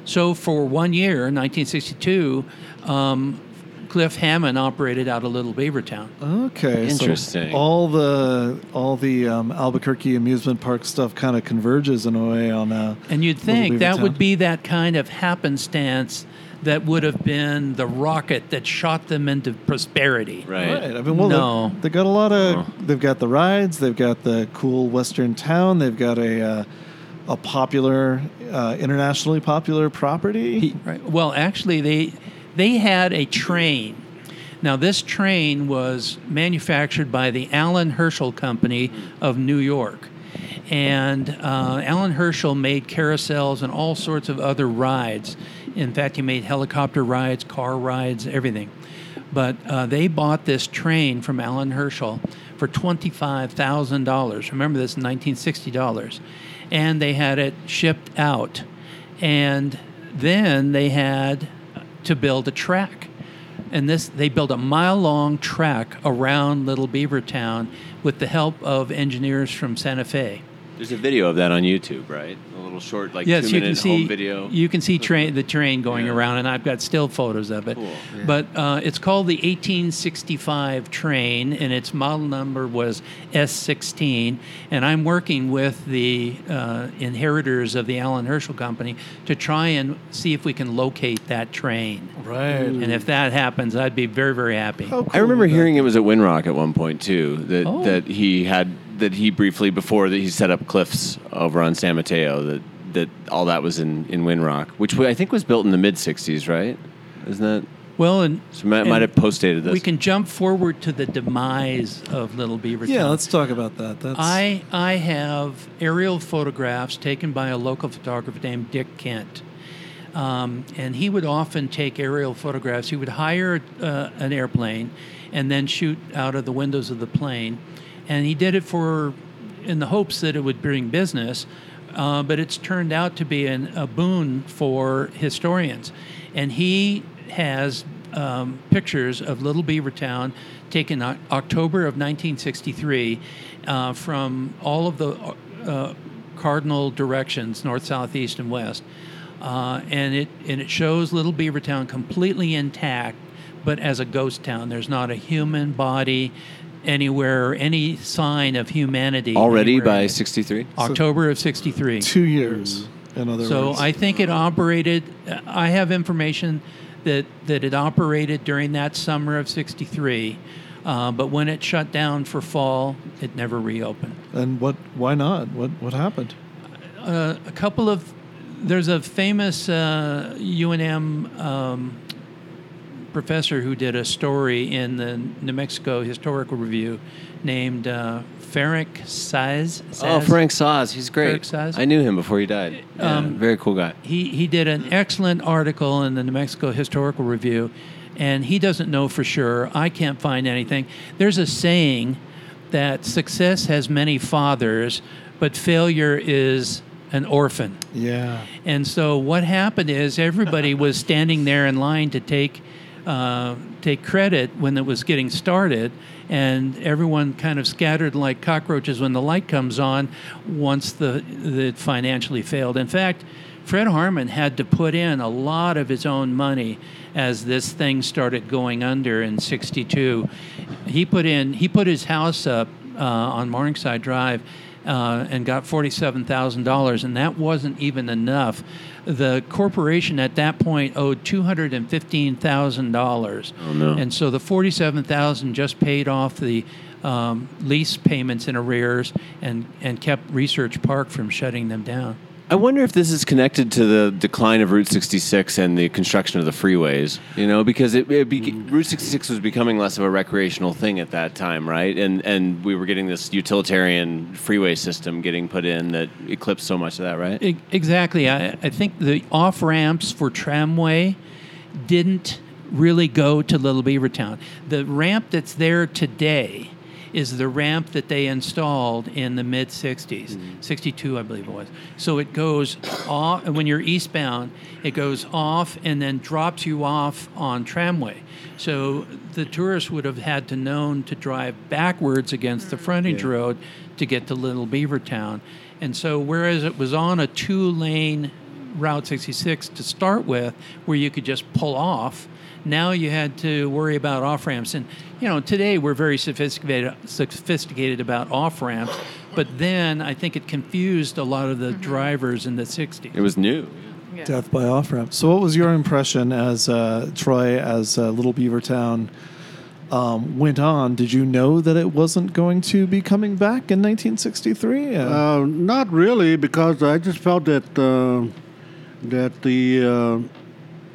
So for one year, 1962, um, Cliff Hammond operated out of Little Beaver Town. Okay, so Interesting. all the all the um, Albuquerque amusement park stuff kind of converges in a way on. Uh, And you'd think that Town. would be that kind of happenstance that would have been the rocket that shot them into prosperity. Right. Right. I mean, well, No. they, they got a lot of. They've got the rides. They've got the cool Western town. They've got a uh, a popular, uh, internationally popular property. Right. Well, actually, they they had a train. Now, this train was manufactured by the Allan Herschell Company of New York, and uh, Allan Herschell made carousels and all sorts of other rides. In fact, he made helicopter rides, car rides, everything. But uh, they bought this train from Allan Herschell for twenty-five thousand dollars. Remember this, nineteen sixty dollars, and they had it shipped out, and then they had to build a track. And this, they built a mile-long track around Little Beaver Town with the help of engineers from Santa Fe. There's a video of that on YouTube, right? A little short, like yes, two you minute can see home video. you can see train the train going Yeah. around, and I've got still photos of it. Cool. But uh, it's called the 1865 train, and its model number was S16. And I'm working with the uh, inheritors of the Allan Herschell Company to try and see if we can locate that train. Right. And if that happens, I'd be very very happy. How cool I remember would that hearing it was at Winrock at one point too. That Oh. that he had that he briefly before that he set up cliffs over on San Mateo. That that all that was in in Winrock, which I think was built in the mid '60s, right? Isn't that? Well, and So might, and might have postdated this. We can jump forward to the demise of Little Beaver Yeah, Town. let's talk about that. That's I I have aerial photographs taken by a local photographer named Dick Kent. Um, and he would often take aerial photographs. He would hire uh, an airplane and then shoot out of the windows of the plane. And he did it for, in the hopes that it would bring business, uh, but it's turned out to be an, a boon for historians. And he has um, pictures of Little Beaver Town taken o- October of 1963 uh, from all of the uh, cardinal directions, north, south, east, and west. Uh, and it and it shows Little Beaver Town completely intact, but as a ghost town. There's not a human body anywhere, any sign of humanity. already anywhere. by '63. October of '63. two years. In other So words, I think it operated. I have information that that it operated during that summer of '63, uh, but when it shut down for fall, it never reopened. and what? Why not? What? What happened? Uh, a couple of there's a famous uh, UNM um, professor who did a story in the New Mexico Historical Review named uh, Ferenc Szasz. Oh, Frank Szasz, he's great. Frank Szasz? I knew him before he died. Yeah, Um, very cool guy. he, he did an excellent article in the New Mexico Historical Review, and he doesn't know for sure. I can't find anything. There's a saying that success has many fathers, but failure is an orphan. Yeah. And so what happened is everybody was standing there in line to take uh, take credit when it was getting started, and everyone kind of scattered like cockroaches when the light comes on. Once the the financially failed. In fact, Fred Harman had to put in a lot of his own money as this thing started going under in '62. He put in he put his house up uh, on Morningside Drive uh, and got $47,000, and that wasn't even enough. The corporation at that point owed $215,000. Oh, no. And so the 47000 just paid off the um, lease payments in arrears and, and kept Research Park from shutting them down. I wonder if this is connected to the decline of Route 66 and the construction of the freeways. You know, because it, it be, Route 66 was becoming less of a recreational thing at that time, right? And and we were getting this utilitarian freeway system getting put in that eclipsed so much of that, right? Exactly. I, I think the off ramps for tramway didn't really go to Little Beavertown. The ramp that's there today is the ramp that they installed in the mid 60s, hmm. 62, I believe it was. So it goes off, and when you're eastbound, it goes off and then drops you off on tramway. So the tourists would have had to known to drive backwards against the hmm. frontage road to get to Little Beavertown. And so whereas it was on a two lane Route 66 to start with, where you could just pull off. Now you had to worry about off ramps, and you know today we're very sophisticated sophisticated about off ramps, but then I think it confused a lot of the drivers in the 60s. It was new. Death by off ramp. So, what was your impression as uh, Troy, as uh, Little Beavertown um, went on? Did you know that it wasn't going to be coming back in 1963? Uh, Uh, not really, because I just felt that uh, that the uh,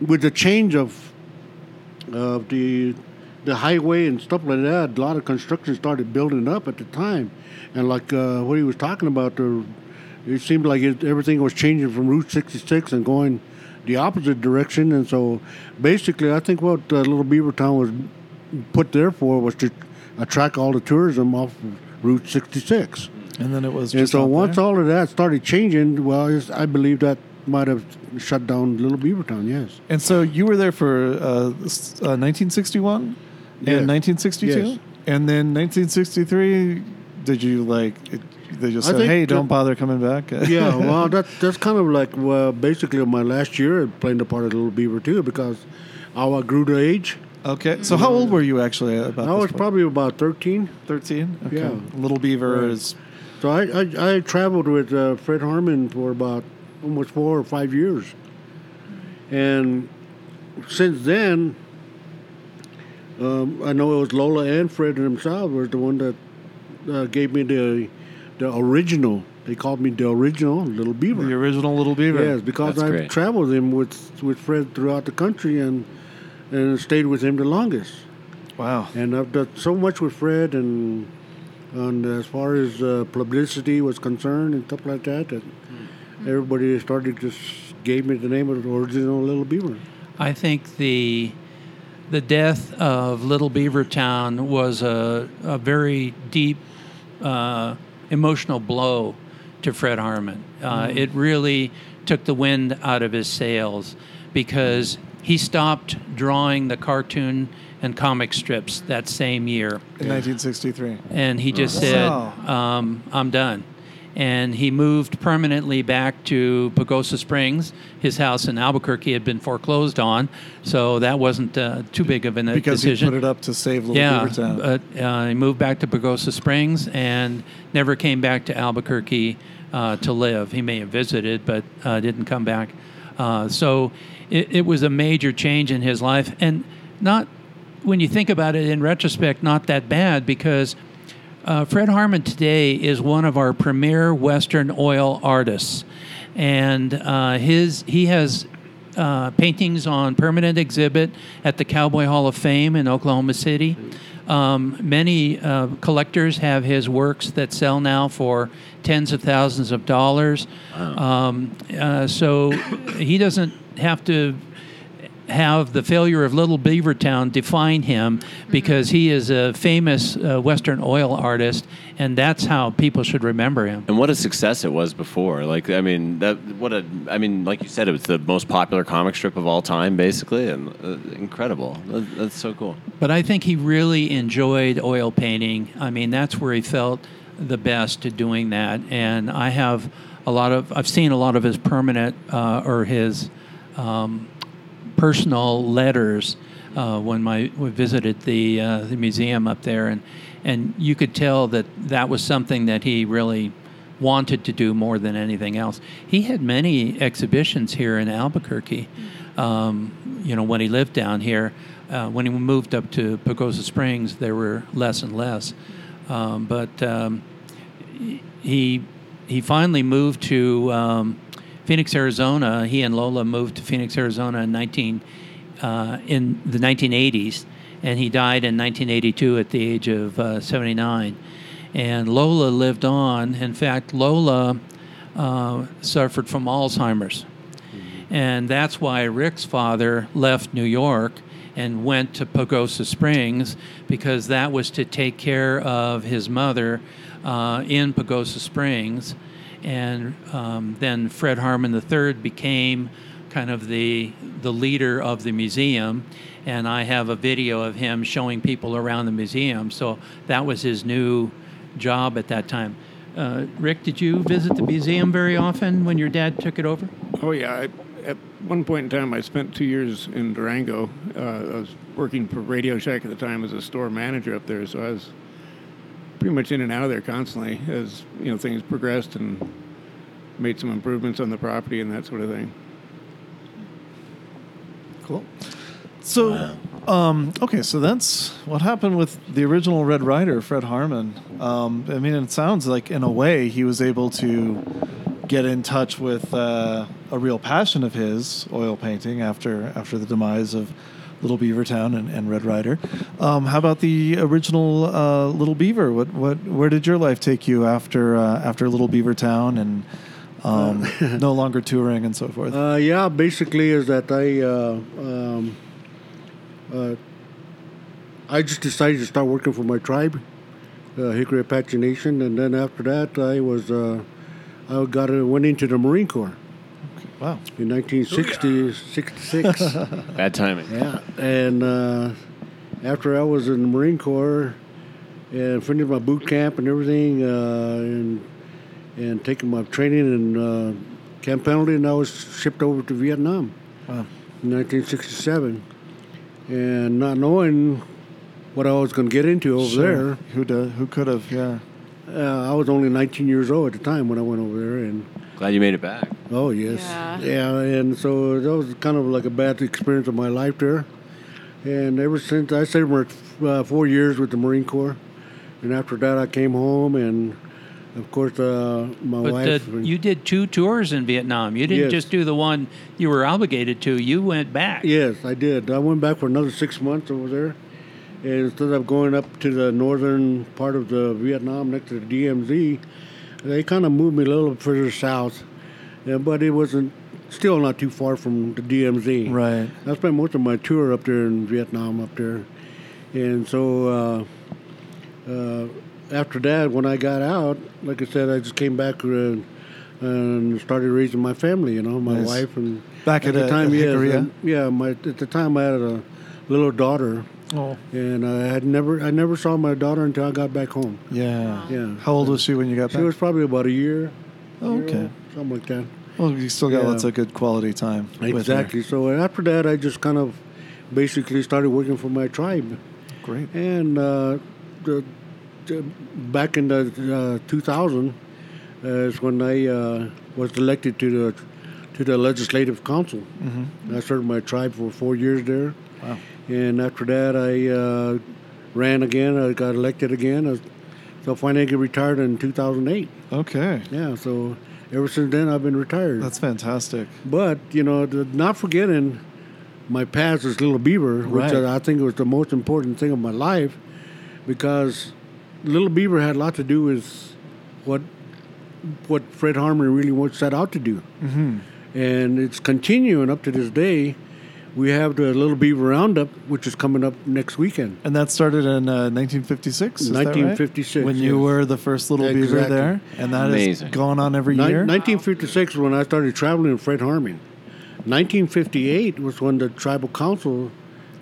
with the change of of the the highway and stuff like that, a lot of construction started building up at the time, and like uh, what he was talking about, the, it seemed like it, everything was changing from Route 66 and going the opposite direction, and so basically, I think what uh, Little Beavertown was put there for was to attract all the tourism off of Route 66. and then it was And so once there? all of that started changing, well, I believe that might have shut down Little Beavertown. Yes. And so you were there for uh, uh, 1961 Yes. and 1962, Yes. and then 1963. Did you like? It, they just I said, "Hey, don't bother coming back." yeah. Well, that that's kind of like well, basically my last year playing the part of Little Beaver too, because I grew to age. okay. So how old were you actually? About I was point? probably about thirteen. 13. Okay. Yeah. Little Beaver Right. is. So I I, I traveled with uh, Fred Harman for about almost four or five years, and since then, um, I know it was Lola and Fred themselves was the one that uh, gave me the the original. They called me the original Little Beaver. The original Little Beaver. Yes, because That's great. traveled with him with with Fred throughout the country and and stayed with him the longest. Wow. And I've done so much with Fred, and and as far as uh, publicity was concerned and stuff like that, that everybody started just gave me the name of the original Little Beaver. I think the the death of Little Beavertown was a, a very deep uh, emotional blow to Fred Harman. Uh, It really took the wind out of his sails because he stopped drawing the cartoon and comic strips that same year In 1963. and he just said, um, "I'm done." And he moved permanently back to Pagosa Springs. His house in Albuquerque had been foreclosed on, so that wasn't uh, too big of a Because decision. Because he put it up to save Little yeah, Beavertown. but uh, he moved back to Pagosa Springs and never came back to Albuquerque uh, to live. He may have visited, but uh, didn't come back. Uh, so it, it was a major change in his life, and not when you think about it in retrospect, not that bad because uh, Fred Harman today is one of our premier Western oil artists, and uh, his he has uh, paintings on permanent exhibit at the Cowboy Hall of Fame in Oklahoma City. Um, many uh, collectors have his works that sell now for tens of thousands of dollars. Um, uh, so he doesn't have to have the failure of Little Beavertown define him because he is a famous uh, Western oil artist, and that's how people should remember him. And what a success it was before. Like, I mean, that what a. I mean, like you said, it was the most popular comic strip of all time, basically, and uh, incredible. That, that's so cool. But I think he really enjoyed oil painting. I mean, that's where he felt the best at doing that. And I have a lot of, I've seen a lot of his permanent uh, or his um, personal letters uh, when my we visited the uh, the museum up there, and and you could tell that that was something that he really wanted to do more than anything else. He had many exhibitions here in Albuquerque. Um, you know, when he lived down here, uh, when he moved up to Pagosa Springs, there were less and less. Um, but um, he he finally moved to um, Phoenix, Arizona. He and Lola moved to Phoenix, Arizona in 19 uh, in the 1980s, and he died in 1982 at the age of uh, 79. And Lola lived on. In fact, Lola uh, suffered from Alzheimer's. And that's why Rick's father left New York and went to Pagosa Springs because that was to take care of his mother uh, in Pagosa Springs. And um, then Fred Harman III became kind of the, the leader of the museum. And I have a video of him showing people around the museum. So that was his new job at that time. Uh, Rick, did you visit the museum very often when your dad took it over? Oh yeah. I, at one point in time, I spent two years in Durango. Uh, I was working for Radio Shack at the time as a store manager up there, so I was pretty much in and out of there constantly as you know things progressed and made some improvements on the property and that sort of thing. Cool. So, um, okay, so that's what happened with the original Red Ryder, Fred Harman. Um, I mean, it sounds like in a way he was able to get in touch with uh, a real passion of his, oil painting, after after the demise of Little Beaver Town and, and Red Ryder. Um, how about the original uh, Little Beaver? What what where did your life take you after uh, after Little Beaver Town and um, no longer touring and so forth? Uh, yeah, basically is that I uh, um, uh, I just decided to start working for my tribe, uh, Jicarilla Apache Nation, and then after that I was uh, I got uh, went into the Marine Corps wow. in 1960 66. Bad timing. Yeah, and uh, after I was in the Marine Corps and finished my boot camp and everything, uh, and and taking my training in uh, Camp and I was shipped over to Vietnam Wow. in 1967, and not knowing what I was going to get into over Sure. Who do, who could have? Yeah. Uh, I was only 19 years old at the time when I went over there, and Glad you made it back. Oh yes, Yeah. and so that was kind of like a bad experience of my life there. And ever since I stayed for uh, four years with the Marine Corps, and after that I came home, and of course uh, my But wife. you did two tours in Vietnam. You didn't Yes. just do the one you were obligated to. You went back. Yes, I did. I went back for another six months over there, and instead of going up to the northern part of the Vietnam next to the DMZ, they kind of moved me a little further south, but it wasn't still not too far from the DMZ. Right. I spent most of my tour up there in Vietnam up there, and so uh, uh, after that, when I got out, like I said, I just came back uh, and started raising my family. You know, my Nice. wife and Back at, the uh, time, at yeah? and- yeah. My at the time I had a little daughter, Oh. and I had never I never saw my daughter until I got back home. Yeah. Yeah. How old was she when you got She back? was probably about a year. Oh, year okay. old, something like that. Well, you still got Yeah. lots of good quality time. with her. Exactly. So after that, I just kind of basically started working for my tribe. Great. And uh, the, the, back in the uh, 2000 uh, is when I uh, was elected to the to the legislative council. Mm-hmm. I served my tribe for four years there. Wow. And after that, I uh, ran again. I got elected again. I, so finally, I retired in 2008. Okay. Yeah. So ever since then, I've been retired. That's fantastic. But you know, not forgetting my past as Little Beaver, which Right. I, I think was the most important thing of my life, because Little Beaver had a lot to do with what what Fred Harman really set out to do, mm-hmm. and it's continuing up to this day. We have the Little Beaver Roundup, which is coming up next weekend. And that started in uh, 1956? is that right? 1956, When you were the first little beaver there? And that is Amazing. going on every Nin- year? 1956 when I started traveling with Fred Harman. 1958 was when the tribal council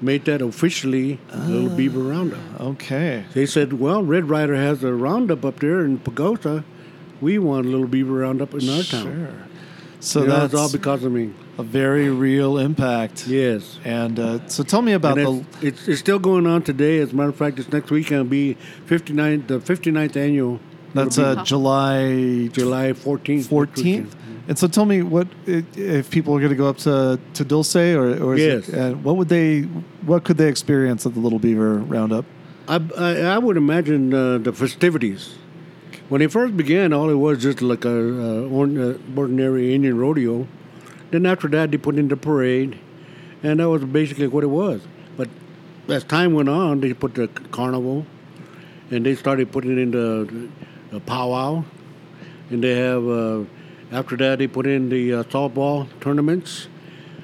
made that officially Little Beaver Roundup. Okay. They said, "Well, Red Ryder has a roundup up there in Pagosa. We want a Little Beaver Roundup in our town." Sure. So You know, that's it's all because of me. A very real impact. Yes. And uh, so tell me about And the. it's, it's, still going on today. As a matter of fact, it's next weekend will be 59, the 59th annual. That's uh, July July 14th. 14th. And so tell me what if people are going to go up to to Dulce or, or Yes. it, uh, what would they what could they experience at the Little Beaver Roundup? I, I, I would imagine uh, the festivities When it first began, all it was just like a, uh ordin- uh, ordinary Indian rodeo. Then after that, they put in the parade, and that was basically what it was. But as time went on, they put the carnival, and they started putting in the, the powwow, and they have uh, after that they put in the uh, softball tournaments,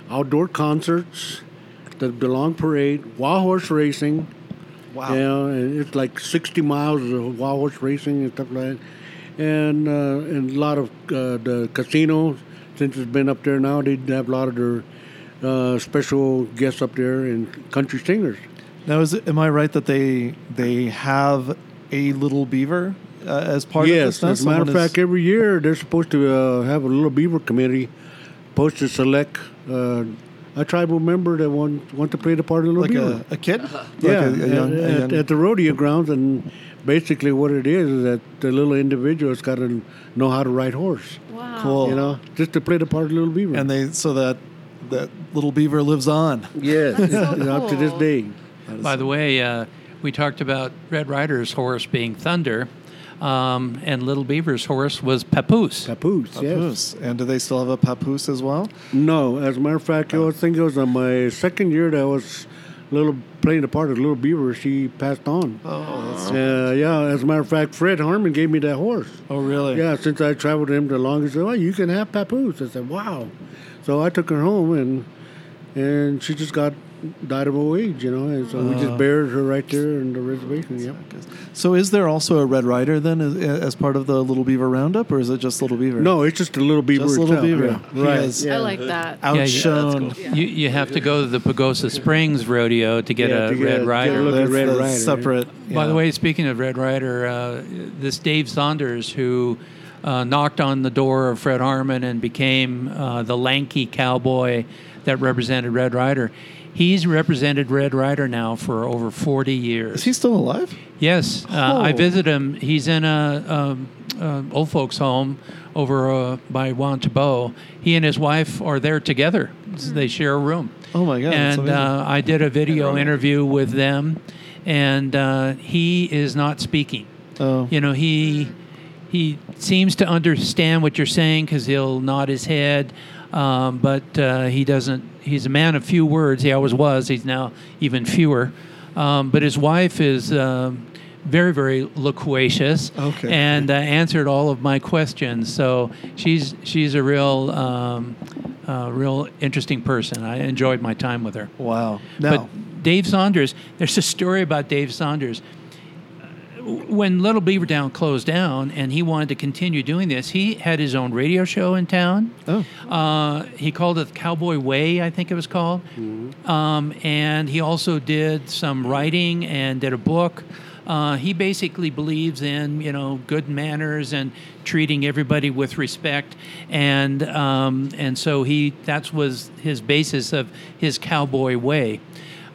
outdoor concerts, the, the long parade, wild horse racing. Wow. Yeah, and it's like 60 miles of wild horse racing and stuff like that. And, uh, and a lot of uh, the casinos, since it's been up there now, they have a lot of their uh, special guests up there and country singers. Now, is it, am I right that they they have a little beaver uh, as part yes, of this? as a matter of fact, every year they're supposed to uh, have a little beaver committee, supposed to select uh, a tribal member that want, want to play the part of the little like beaver. a, a kid, like yeah, a, a young, at- young- at the rodeo grounds, and basically what it is is that the little individual has got to know how to ride horse. Wow. Cool. You know, just to play the part of little beaver. and they so that that little beaver lives on. yes, That's so up to this day. By the way, uh, we talked about Red Rider's horse being Thunder, um, and Little Beaver's horse was Papoose. Papoose, yes. And do they still have a papoose as well? No, as a matter of fact, I think it was on my second year that I was little playing the part of little beaver. She passed on. Oh, that's, Uh, yeah, as a matter of fact, Fred Harman gave me that horse. oh really? Yeah, since I traveled with him the longest, he said, well, you can have Papoose. I said, wow. So I took her home, and and she just got died of old age, you know, and so we just buried her right there in the reservation. Yep. So is there also a red ryder then as, as part of the Little Beaver Roundup, or is it just Little Beaver? No, it's just a little beaver. Just Little itself, Beaver. yeah. Right. has- I like that. Yeah, yeah, that's outshone. You, you have to go to the Pagosa Springs Rodeo to get Yeah, a to get Red a- get a Rider. look at That's Red the Rider, yeah. separate. By the way, speaking of Red Ryder, uh, this Dave Saunders, who uh, knocked on the door of Fred Harman and became uh, the lanky cowboy that represented Red Ryder, he's represented Red Ryder now for over 40 years. is he still alive? Yes, uh, I Oh. visit him. He's in a, um uh old folks' home over uh, by Juan Tabo. He and his wife are there together. They share a room. Oh my God, And uh, I did a video interview with them, and uh, he is not speaking. Oh, You know, he he seems to understand what you're saying because he'll nod his head, um, but uh, he doesn't. He's a man of few words. He always was. He's now even fewer. Um, but his wife is um, very, very loquacious Okay. and uh, answered all of my questions. So she's she's a real. Um, uh, real interesting person. I enjoyed my time with her. wow. Now, But Dave Saunders, there's a story about Dave Saunders. When Little Beaver Town closed down and he wanted to continue doing this, he had his own radio show in town. oh, Uh, he called it Cowboy Way, I think it was called. Um, and he also did some writing and did a book. Uh, he basically believes in you know good manners and treating everybody with respect, and um, and so he that was his basis of his cowboy way.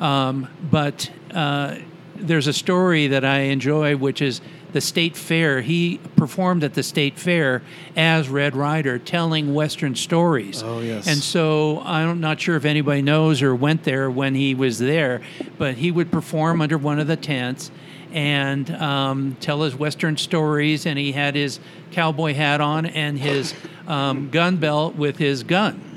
Um, but uh, there's a story that I enjoy, which is the state fair. He performed at the state fair as Red Ryder, telling Western stories. Oh, yes. And so I'm not sure if anybody knows or went there when he was there, but he would perform under one of the tents and um, tell his Western stories. And he had his cowboy hat on and his um, gun belt with his gun.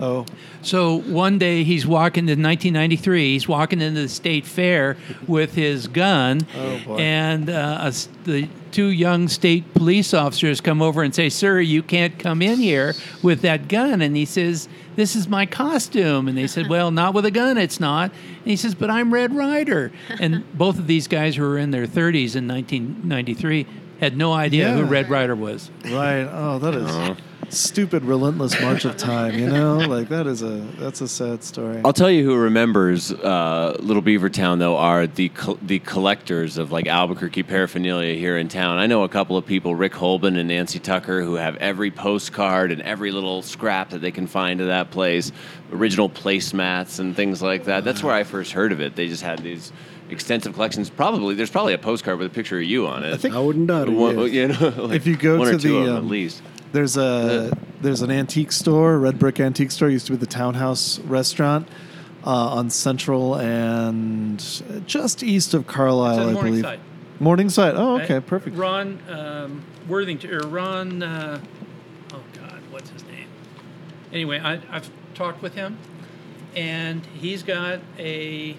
Oh, So one day he's walking in 1993. He's walking into the state fair with his gun, Oh, boy. and uh, a s- the two young state police officers come over and say, "Sir, you can't come in here with that gun." And he says, "This is my costume." And they said, "Well, not with a gun, it's not." And he says, "But I'm Red Ryder." and both of these guys who were in their 30s in 1993 had no idea who Red Ryder was. right. Oh, that is stupid, relentless march of time. You know, like that is a that's a sad story. I'll tell you who remembers uh, Little Beaver Town though are the col- the collectors of like Albuquerque paraphernalia here in town. I know a couple of people, Rick Holben and Nancy Tucker, who have every postcard and every little scrap that they can find of that place, original placemats and things like that. That's where I first heard of it. They just had these extensive collections. Probably there's probably a postcard with a picture of you on it. I think I wouldn't doubt it. One- yes. you know, like If you go to or two the, of them um, at least. There's a there's an antique store, red brick antique store. Used to be the Townhouse restaurant uh, on Central and just east of Carlisle, I believe. Morningside. Oh, I- okay, perfect. Ron um, Worthington, or Ron, uh, oh God, what's his name? Anyway, I, I've talked with him, and he's got a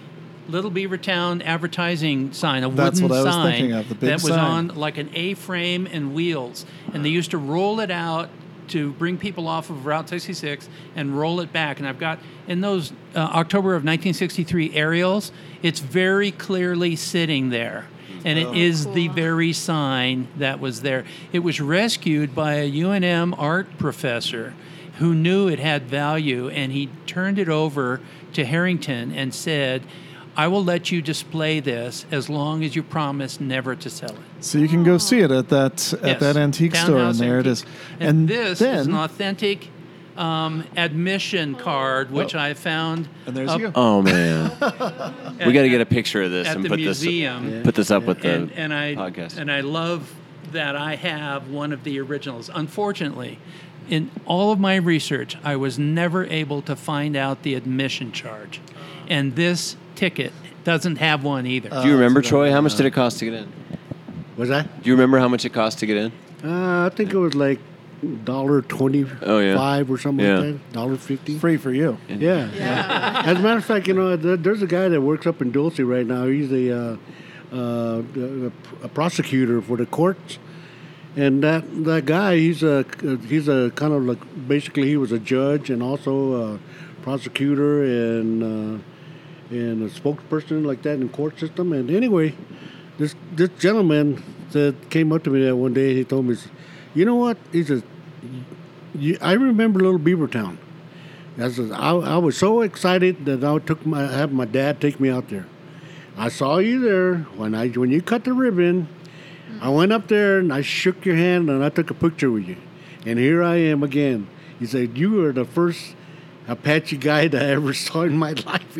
Little Beaver Town advertising sign, a That's wooden what I was sign thinking of, the big that was sign. on like an A-frame and wheels, and they used to roll it out to bring people off of Route 66 and roll it back. And I've got in those uh, October of 1963 aerials, it's very clearly sitting there. And it is the very sign that was there. It was rescued by a UNM art professor who knew it had value, and he turned it over to Harrington and said, I will let you display this as long as you promise never to sell it. So you can go see it at that at Yes. that antique store, and there it Antique. is. And, this then, is an authentic um, admission card, which I found and there's up you. Oh man, at- we got to get a picture of this at and the put museum. this put this up with the and, and I podcast. and I love that I have one of the originals. Unfortunately, in all of my research, I was never able to find out the admission charge, and this ticket doesn't have one either. Do you remember Troy? How much did it cost to get in? Was that? Do you remember how much it cost to get in? Uh, I think it was like dollar twenty Oh, yeah. or something Yeah. like that. Dollar fifty. free for you. Yeah. As a matter of fact, you know, there- there's a guy that works up in Dulce right now. He's a, uh, uh, a prosecutor for the courts, and that that guy, he's a he's a kind of like basically he was a judge and also a prosecutor and uh, and a spokesperson like that in court system. And anyway, this this gentleman that came up to me that one day. He told me, "You know what?" He says, "I remember Little Beaver Town." I, said, I, I was so excited that I took my have my dad take me out there. I saw you there when I when you cut the ribbon. I went up there and I shook your hand and I took a picture with you. And here I am again. He said, You are the first Apache guy that I ever saw in my life.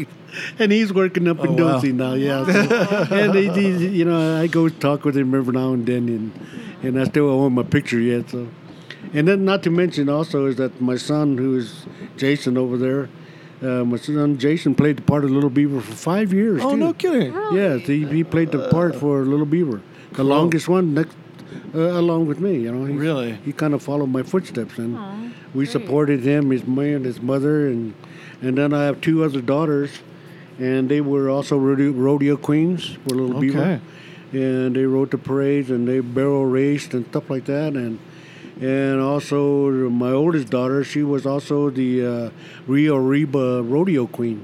And he's working up in Oh, wow. Now, yeah. So- and he, he, you know, I go talk with him every now and then, and, and I still owe my picture yet. So, and then not to mention also is that my son, who is Jason over there, uh, my son Jason played the part of Little Beaver for five years. Oh too. no kidding! Yes, he, he played the part for Little Beaver, the longest one next, uh, along with me. You know, he, Really? he kind of followed my footsteps, and we supported him, his me and his mother, and and then I have two other daughters, and they were also rodeo, rodeo queens for Little Beaver, and they rode the parades and they barrel raced and stuff like that, and. And also, my oldest daughter, she was also the uh, Rio Arriba rodeo queen.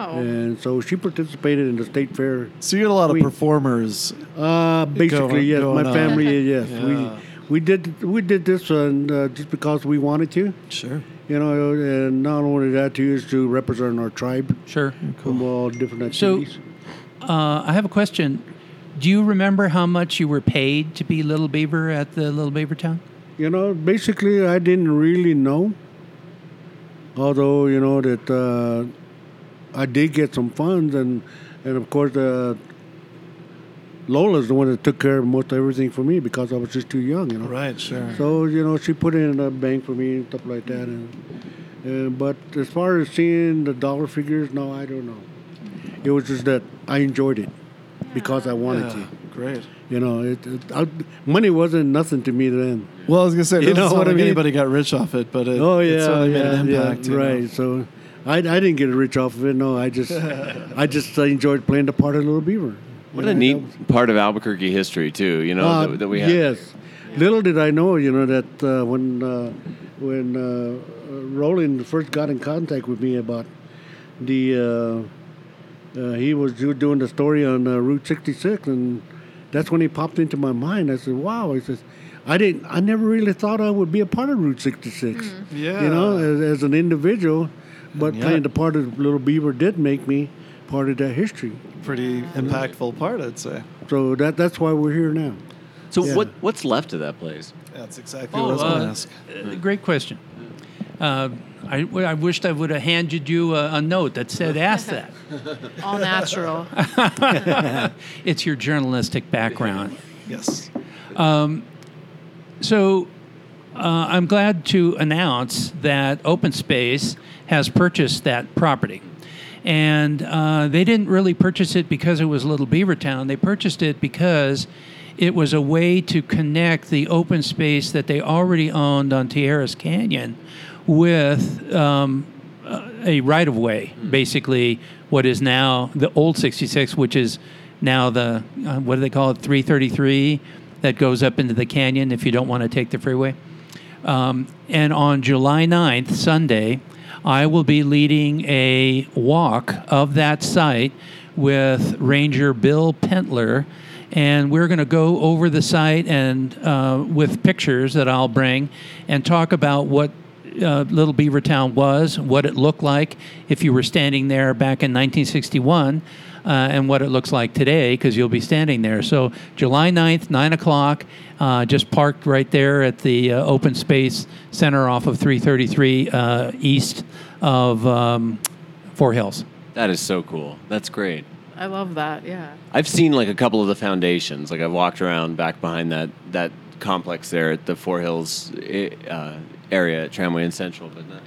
Wow. And so she participated in the state fair So you had a lot of We- performers. uh, basically, yes. going My on. family, yes. Yeah. We we did we did this one uh, just because we wanted to, Sure. you know, and not only that too is to represent our tribe Sure. from all different So- activities. Uh, I have a question. Do you remember how much you were paid to be Little Beaver at the Little Beaver Town? you know, basically, I didn't really know. Although you know that uh, I did get some funds, and and of course, uh, Lola's the one that took care of most everything for me because I was just too young, you know. Right. Sure. So you know, she put it in a bank for me and stuff like that. And, uh, but as far as seeing the dollar figures, no, I don't know. It was just that I enjoyed it because I wanted Yeah, to. great. You know, it, it, I, money wasn't nothing to me then. Well, I was gonna say, You doesn't know sound what I mean? anybody got rich off it, but it, oh it yeah, certainly yeah, made an yeah, impact. know. right. So, I, I didn't get rich off of it. No, I just I just uh, enjoyed playing the part of Little Beaver. What a know, neat part of Albuquerque history too. You know Uh, that, that we have. Yes. Little did I know, you know, that uh, when uh, when uh, uh, Roland first got in contact with me about the uh, uh, he was doing the story on uh, Route 66, and that's when he popped into my mind. I said, "Wow!" He says, "I didn't. I never really thought I would be a part of Route 66. Yeah. You know, as, as an individual, but Yeah. playing the part of Little Beaver did make me part of that history. Pretty impactful part, I'd say. So that that's why we're here now." So Yeah. what what's left of that place? That's exactly what I was uh, going to ask. uh, great question. Uh, I, I wished I would have handed you a, a note that said, ask that. All natural. It's your journalistic background. Yes. So uh, I'm glad to announce that Open Space has purchased that property. And uh, they didn't really purchase it because it was Little Beaver Town. They purchased it because it was a way to connect the open space that they already owned on Tijeras Canyon with um, a right of way, basically what is now the old 66, which is now the uh, what do they call it 333 that goes up into the canyon if you don't want to take the freeway. Um, and on July 9th, Sunday, I will be leading a walk of that site with Ranger Bill Pentler. And we're going to go over the site and uh, with pictures that I'll bring and talk about what uh, Little Beaver Town was, what it looked like if you were standing there back in 1961, uh, and what it looks like today because you'll be standing there. So, July 9th, 9 o'clock, uh, just parked right there at the uh, open space center off of 333 uh, east of um, Four Hills. That is so cool. That's great. I love that. Yeah. I've seen like a couple of the foundations. Like I've walked around back behind that that complex there at the Four Hills eh, uh, area at Tramway and Central, but not.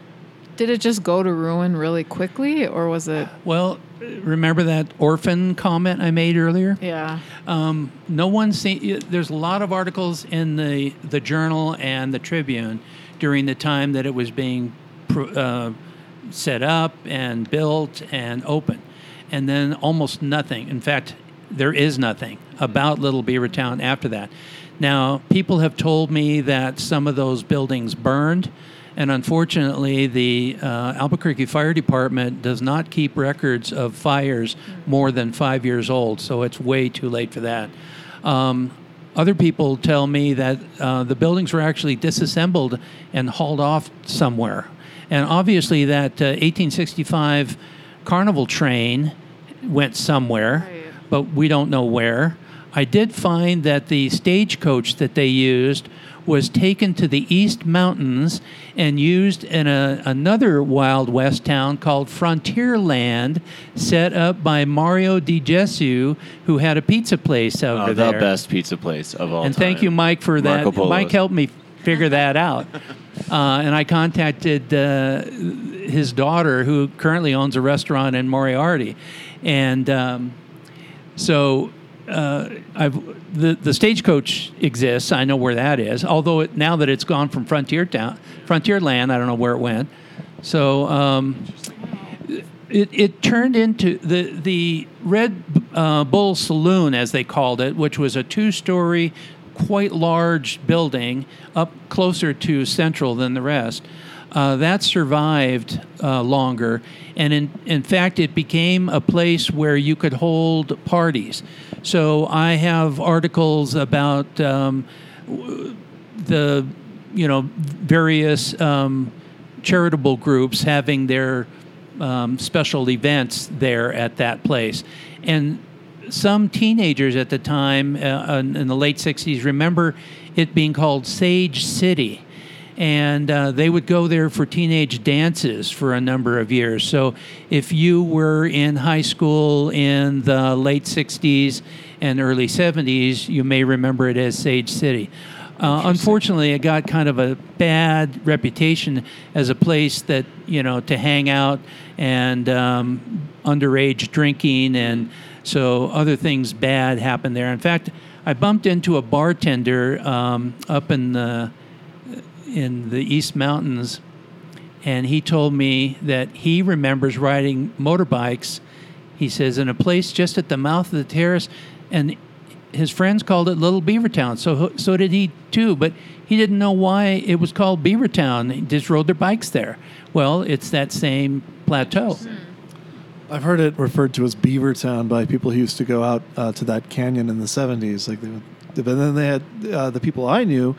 Did it just go to ruin really quickly, or was it? Well, remember that orphan comment I made earlier? Yeah. Um, no one seen. There's a lot of articles in the the Journal and the Tribune during the time that it was being pr- uh, set up and built and open, and then almost nothing. In fact, there is nothing about Little Beaver Town after that. Now, people have told me that some of those buildings burned. And unfortunately, the uh, Albuquerque Fire Department does not keep records of fires more than five years old, so it's way too late for that. Um, other people tell me that uh, the buildings were actually disassembled and hauled off somewhere. And obviously, that uh, 1865 Carnival train went somewhere, but we don't know where. I did find that the stagecoach that they used was taken to the East Mountains and used in a, another Wild West town called Frontierland, set up by Mario Di Gesu, who had a pizza place over Oh, the there. best pizza place of all And time. And thank you, Mike, for that. Polo's. Mike helped me figure that out. Uh, and I contacted uh, his daughter, who currently owns a restaurant in Moriarty. And um, so uh, I've, the, the stagecoach exists. I know where that is. Although it, now that it's gone from Frontier Town, Frontierland, I don't know where it went. So um, it, it turned into the the Red uh, Bull Saloon, as they called it, which was a two-story, quite large building up closer to Central than the rest. Uh, that survived uh, longer, and in in fact, it became a place where you could hold parties. So I have articles about um, the you know various um, charitable groups having their um, special events there at that place. And some teenagers at the time uh, in in the late 60s remember it being called Sage City. And uh, they would go there for teenage dances for a number of years. So, if you were in high school in the late 60s and early 70s, you may remember it as Sage City. Uh, unfortunately, it got kind of a bad reputation as a place that you know to hang out and um, underage drinking, and so other things bad happened there. In fact, I bumped into a bartender um, up in the in the East Mountains, and he told me that he remembers riding motorbikes. He says in a place just at the mouth of the terrace, and his friends called it Little Beaver Town. So so did he too, but he didn't know why it was called Beaver Town. They just rode their bikes there. Well, it's that same plateau. I've heard it referred to as Beaver Town by people who used to go out uh, to that canyon in the 70s. Like they would, but then they had uh, the people I knew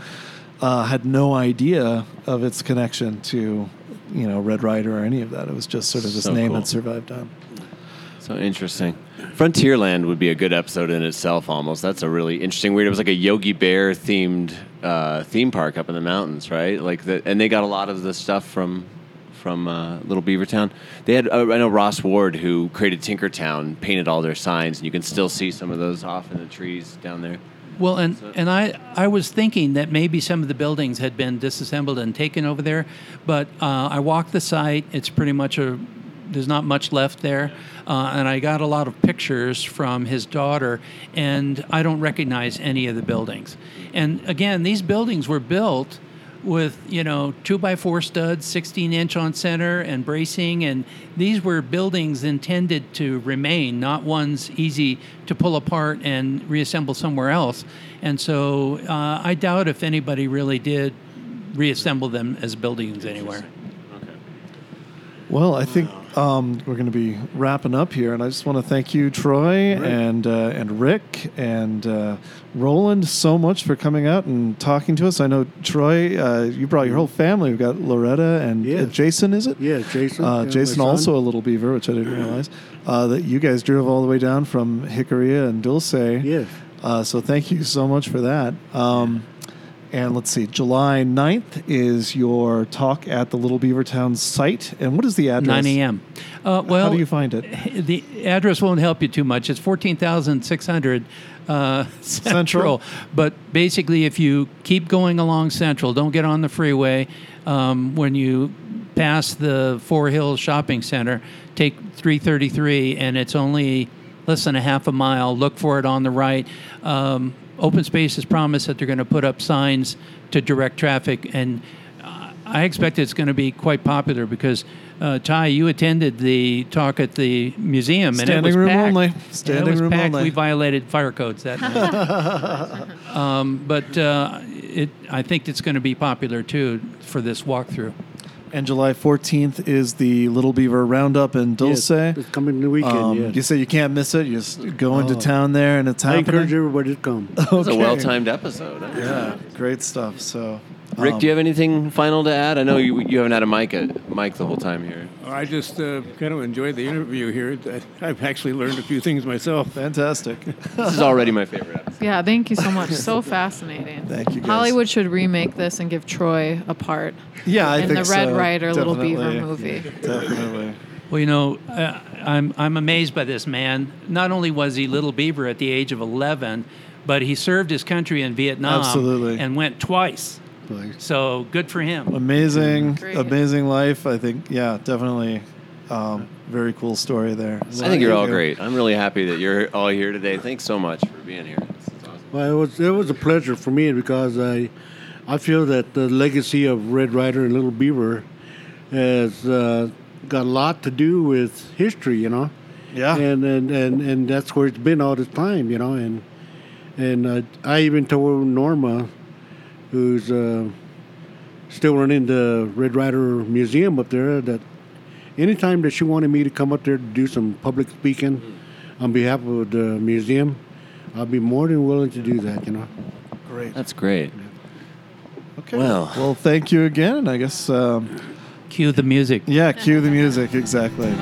uh, had no idea of its connection to, you know, Red Ryder or any of that. It was just sort of this So name cool. that survived on. So interesting. Frontierland would be a good episode in itself. Almost. That's a really interesting. Weird. It was like a Yogi Bear themed uh, theme park up in the mountains, right? Like the, and they got a lot of the stuff from from uh, Little Beaver Town. They had uh, I know Ross Ward who created Tinkertown painted all their signs, and you can still see some of those off in the trees down there. Well, and, and I, I was thinking that maybe some of the buildings had been disassembled and taken over there, but uh, I walked the site. It's pretty much a there's not much left there, uh, and I got a lot of pictures from his daughter, and I don't recognize any of the buildings. And again, these buildings were built with you know two by four studs, 16 inch on center, and bracing, and these were buildings intended to remain, not ones easy to pull apart and reassemble somewhere else. And so uh, I doubt if anybody really did reassemble them as buildings anywhere. Well, I think um, we're going to be wrapping up here, and I just want to thank you, Troy, and uh, and Rick, and uh, Roland, so much for coming out and talking to us. I know Troy, uh, you brought your whole family. We've got Loretta and Yes. uh, Jason. Is it? Yeah, Jason. Uh, yeah, Jason also a little beaver, which I didn't realize. Uh, that you guys drove all the way down from Jicarilla and Dulce. Yes. Uh, so thank you so much for that. Um, and let's see, July 9th is your talk at the Little Beavertown site. And what is the address? 9 a.m. Uh, well, How do you find it? the address won't help you too much. It's 14,600 uh, Central. Central. But basically, if you keep going along Central, don't get on the freeway. Um, when you pass the Four Hills Shopping Center, take 333, and it's only less than a half a mile. Look for it on the right. Um, Open Space has promised that they're going to put up signs to direct traffic, and uh, I expect it's going to be quite popular because uh, Ty, you attended the talk at the museum, and it Standing was room packed. only. And Standing it was room packed. only. We violated fire codes that night. um, but uh, it, I think it's going to be popular too for this walkthrough. And July 14th is the Little Beaver Roundup in Dulce. Yes, it's coming the weekend. Um, yes. You say you can't miss it. You just go into Oh. town there, and it's happening. I happening. encourage everybody to come. It was a well timed episode. Yeah, great stuff. So, Rick, um, do you have anything final to add? I know you, you haven't had a mic, a mic the whole time here. I just uh, kind of enjoyed the interview here. I've actually learned a few things myself. Fantastic. This is already my favorite episode. Yeah, thank you so much. So fascinating. Thank you, guys. Hollywood should remake this and give Troy a part yeah, I in think the Red so. Ryder Little Beaver Definitely. movie. Definitely. Well, you know, uh, I'm I'm amazed by this man. Not only was he Little Beaver at the age of 11, but he served his country in Vietnam Absolutely. and went twice. Like, So good for him. Amazing, Great. amazing life. I think, yeah, definitely. Um, very cool story there. I think you're all great. I'm really happy that you're all here today. Thanks so much for being here. Awesome. Well, it was it was a pleasure for me because I I feel that the legacy of Red Ryder and Little Beaver has uh, got a lot to do with history, you know. Yeah. And and, and and that's where it's been all this time, you know. And and uh, I even told Norma, who's uh, still running the Red Ryder Museum up there, that anytime that she wanted me to come up there to do some public speaking on behalf of the museum, I'd be more than willing to do that, you know. Great. That's great. Okay. Well. well, thank you again. I guess, um, Cue the music. yeah, cue the music. Exactly.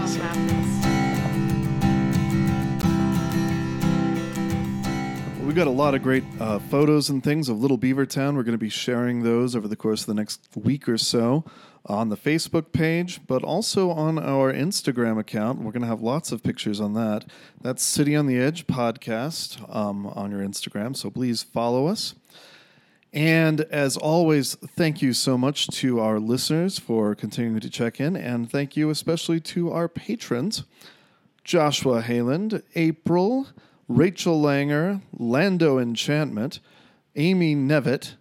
We got a lot of great uh, photos and things of Little Beaver Town. We're going to be sharing those over the course of the next week or so on the Facebook page, but also on our Instagram account. We're going to have lots of pictures on that. That's City on the Edge podcast um, on your Instagram, so please follow us. And as always, thank you so much to our listeners for continuing to check in, and thank you especially to our patrons. Joshua Hayland, April, Rachel Langer, Lando Enchantment, Amy Nevitt,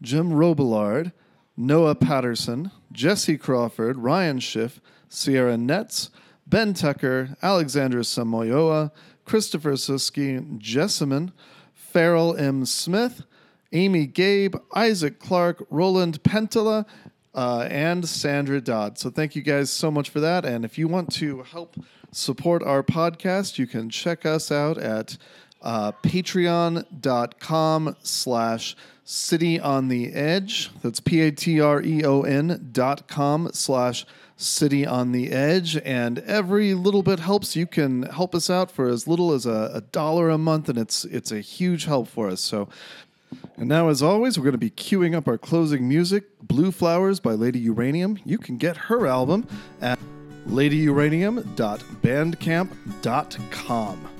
Jim Robillard, Noah Patterson, Jesse Crawford, Ryan Schiff, Sierra Netz, Ben Tucker, Alexandra Samoyoa, Christopher Suski, Jessamine, Farrell M. Smith, Amy Gabe, Isaac Clark, Roland Pentala, uh, and Sandra Dodd. So thank you guys so much for that. And if you want to help support our podcast, you can check us out at uh, patreon.com slash city on the edge. That's P-A-T-R-E-O-N dot com slash city on the edge. And every little bit helps. You can help us out for as little as a, a dollar a month, and it's it's a huge help for us. So and now, as always, we're going to be queuing up our closing music, Blue Flowers by Lady Uranium. You can get her album at ladyuranium.bandcamp.com.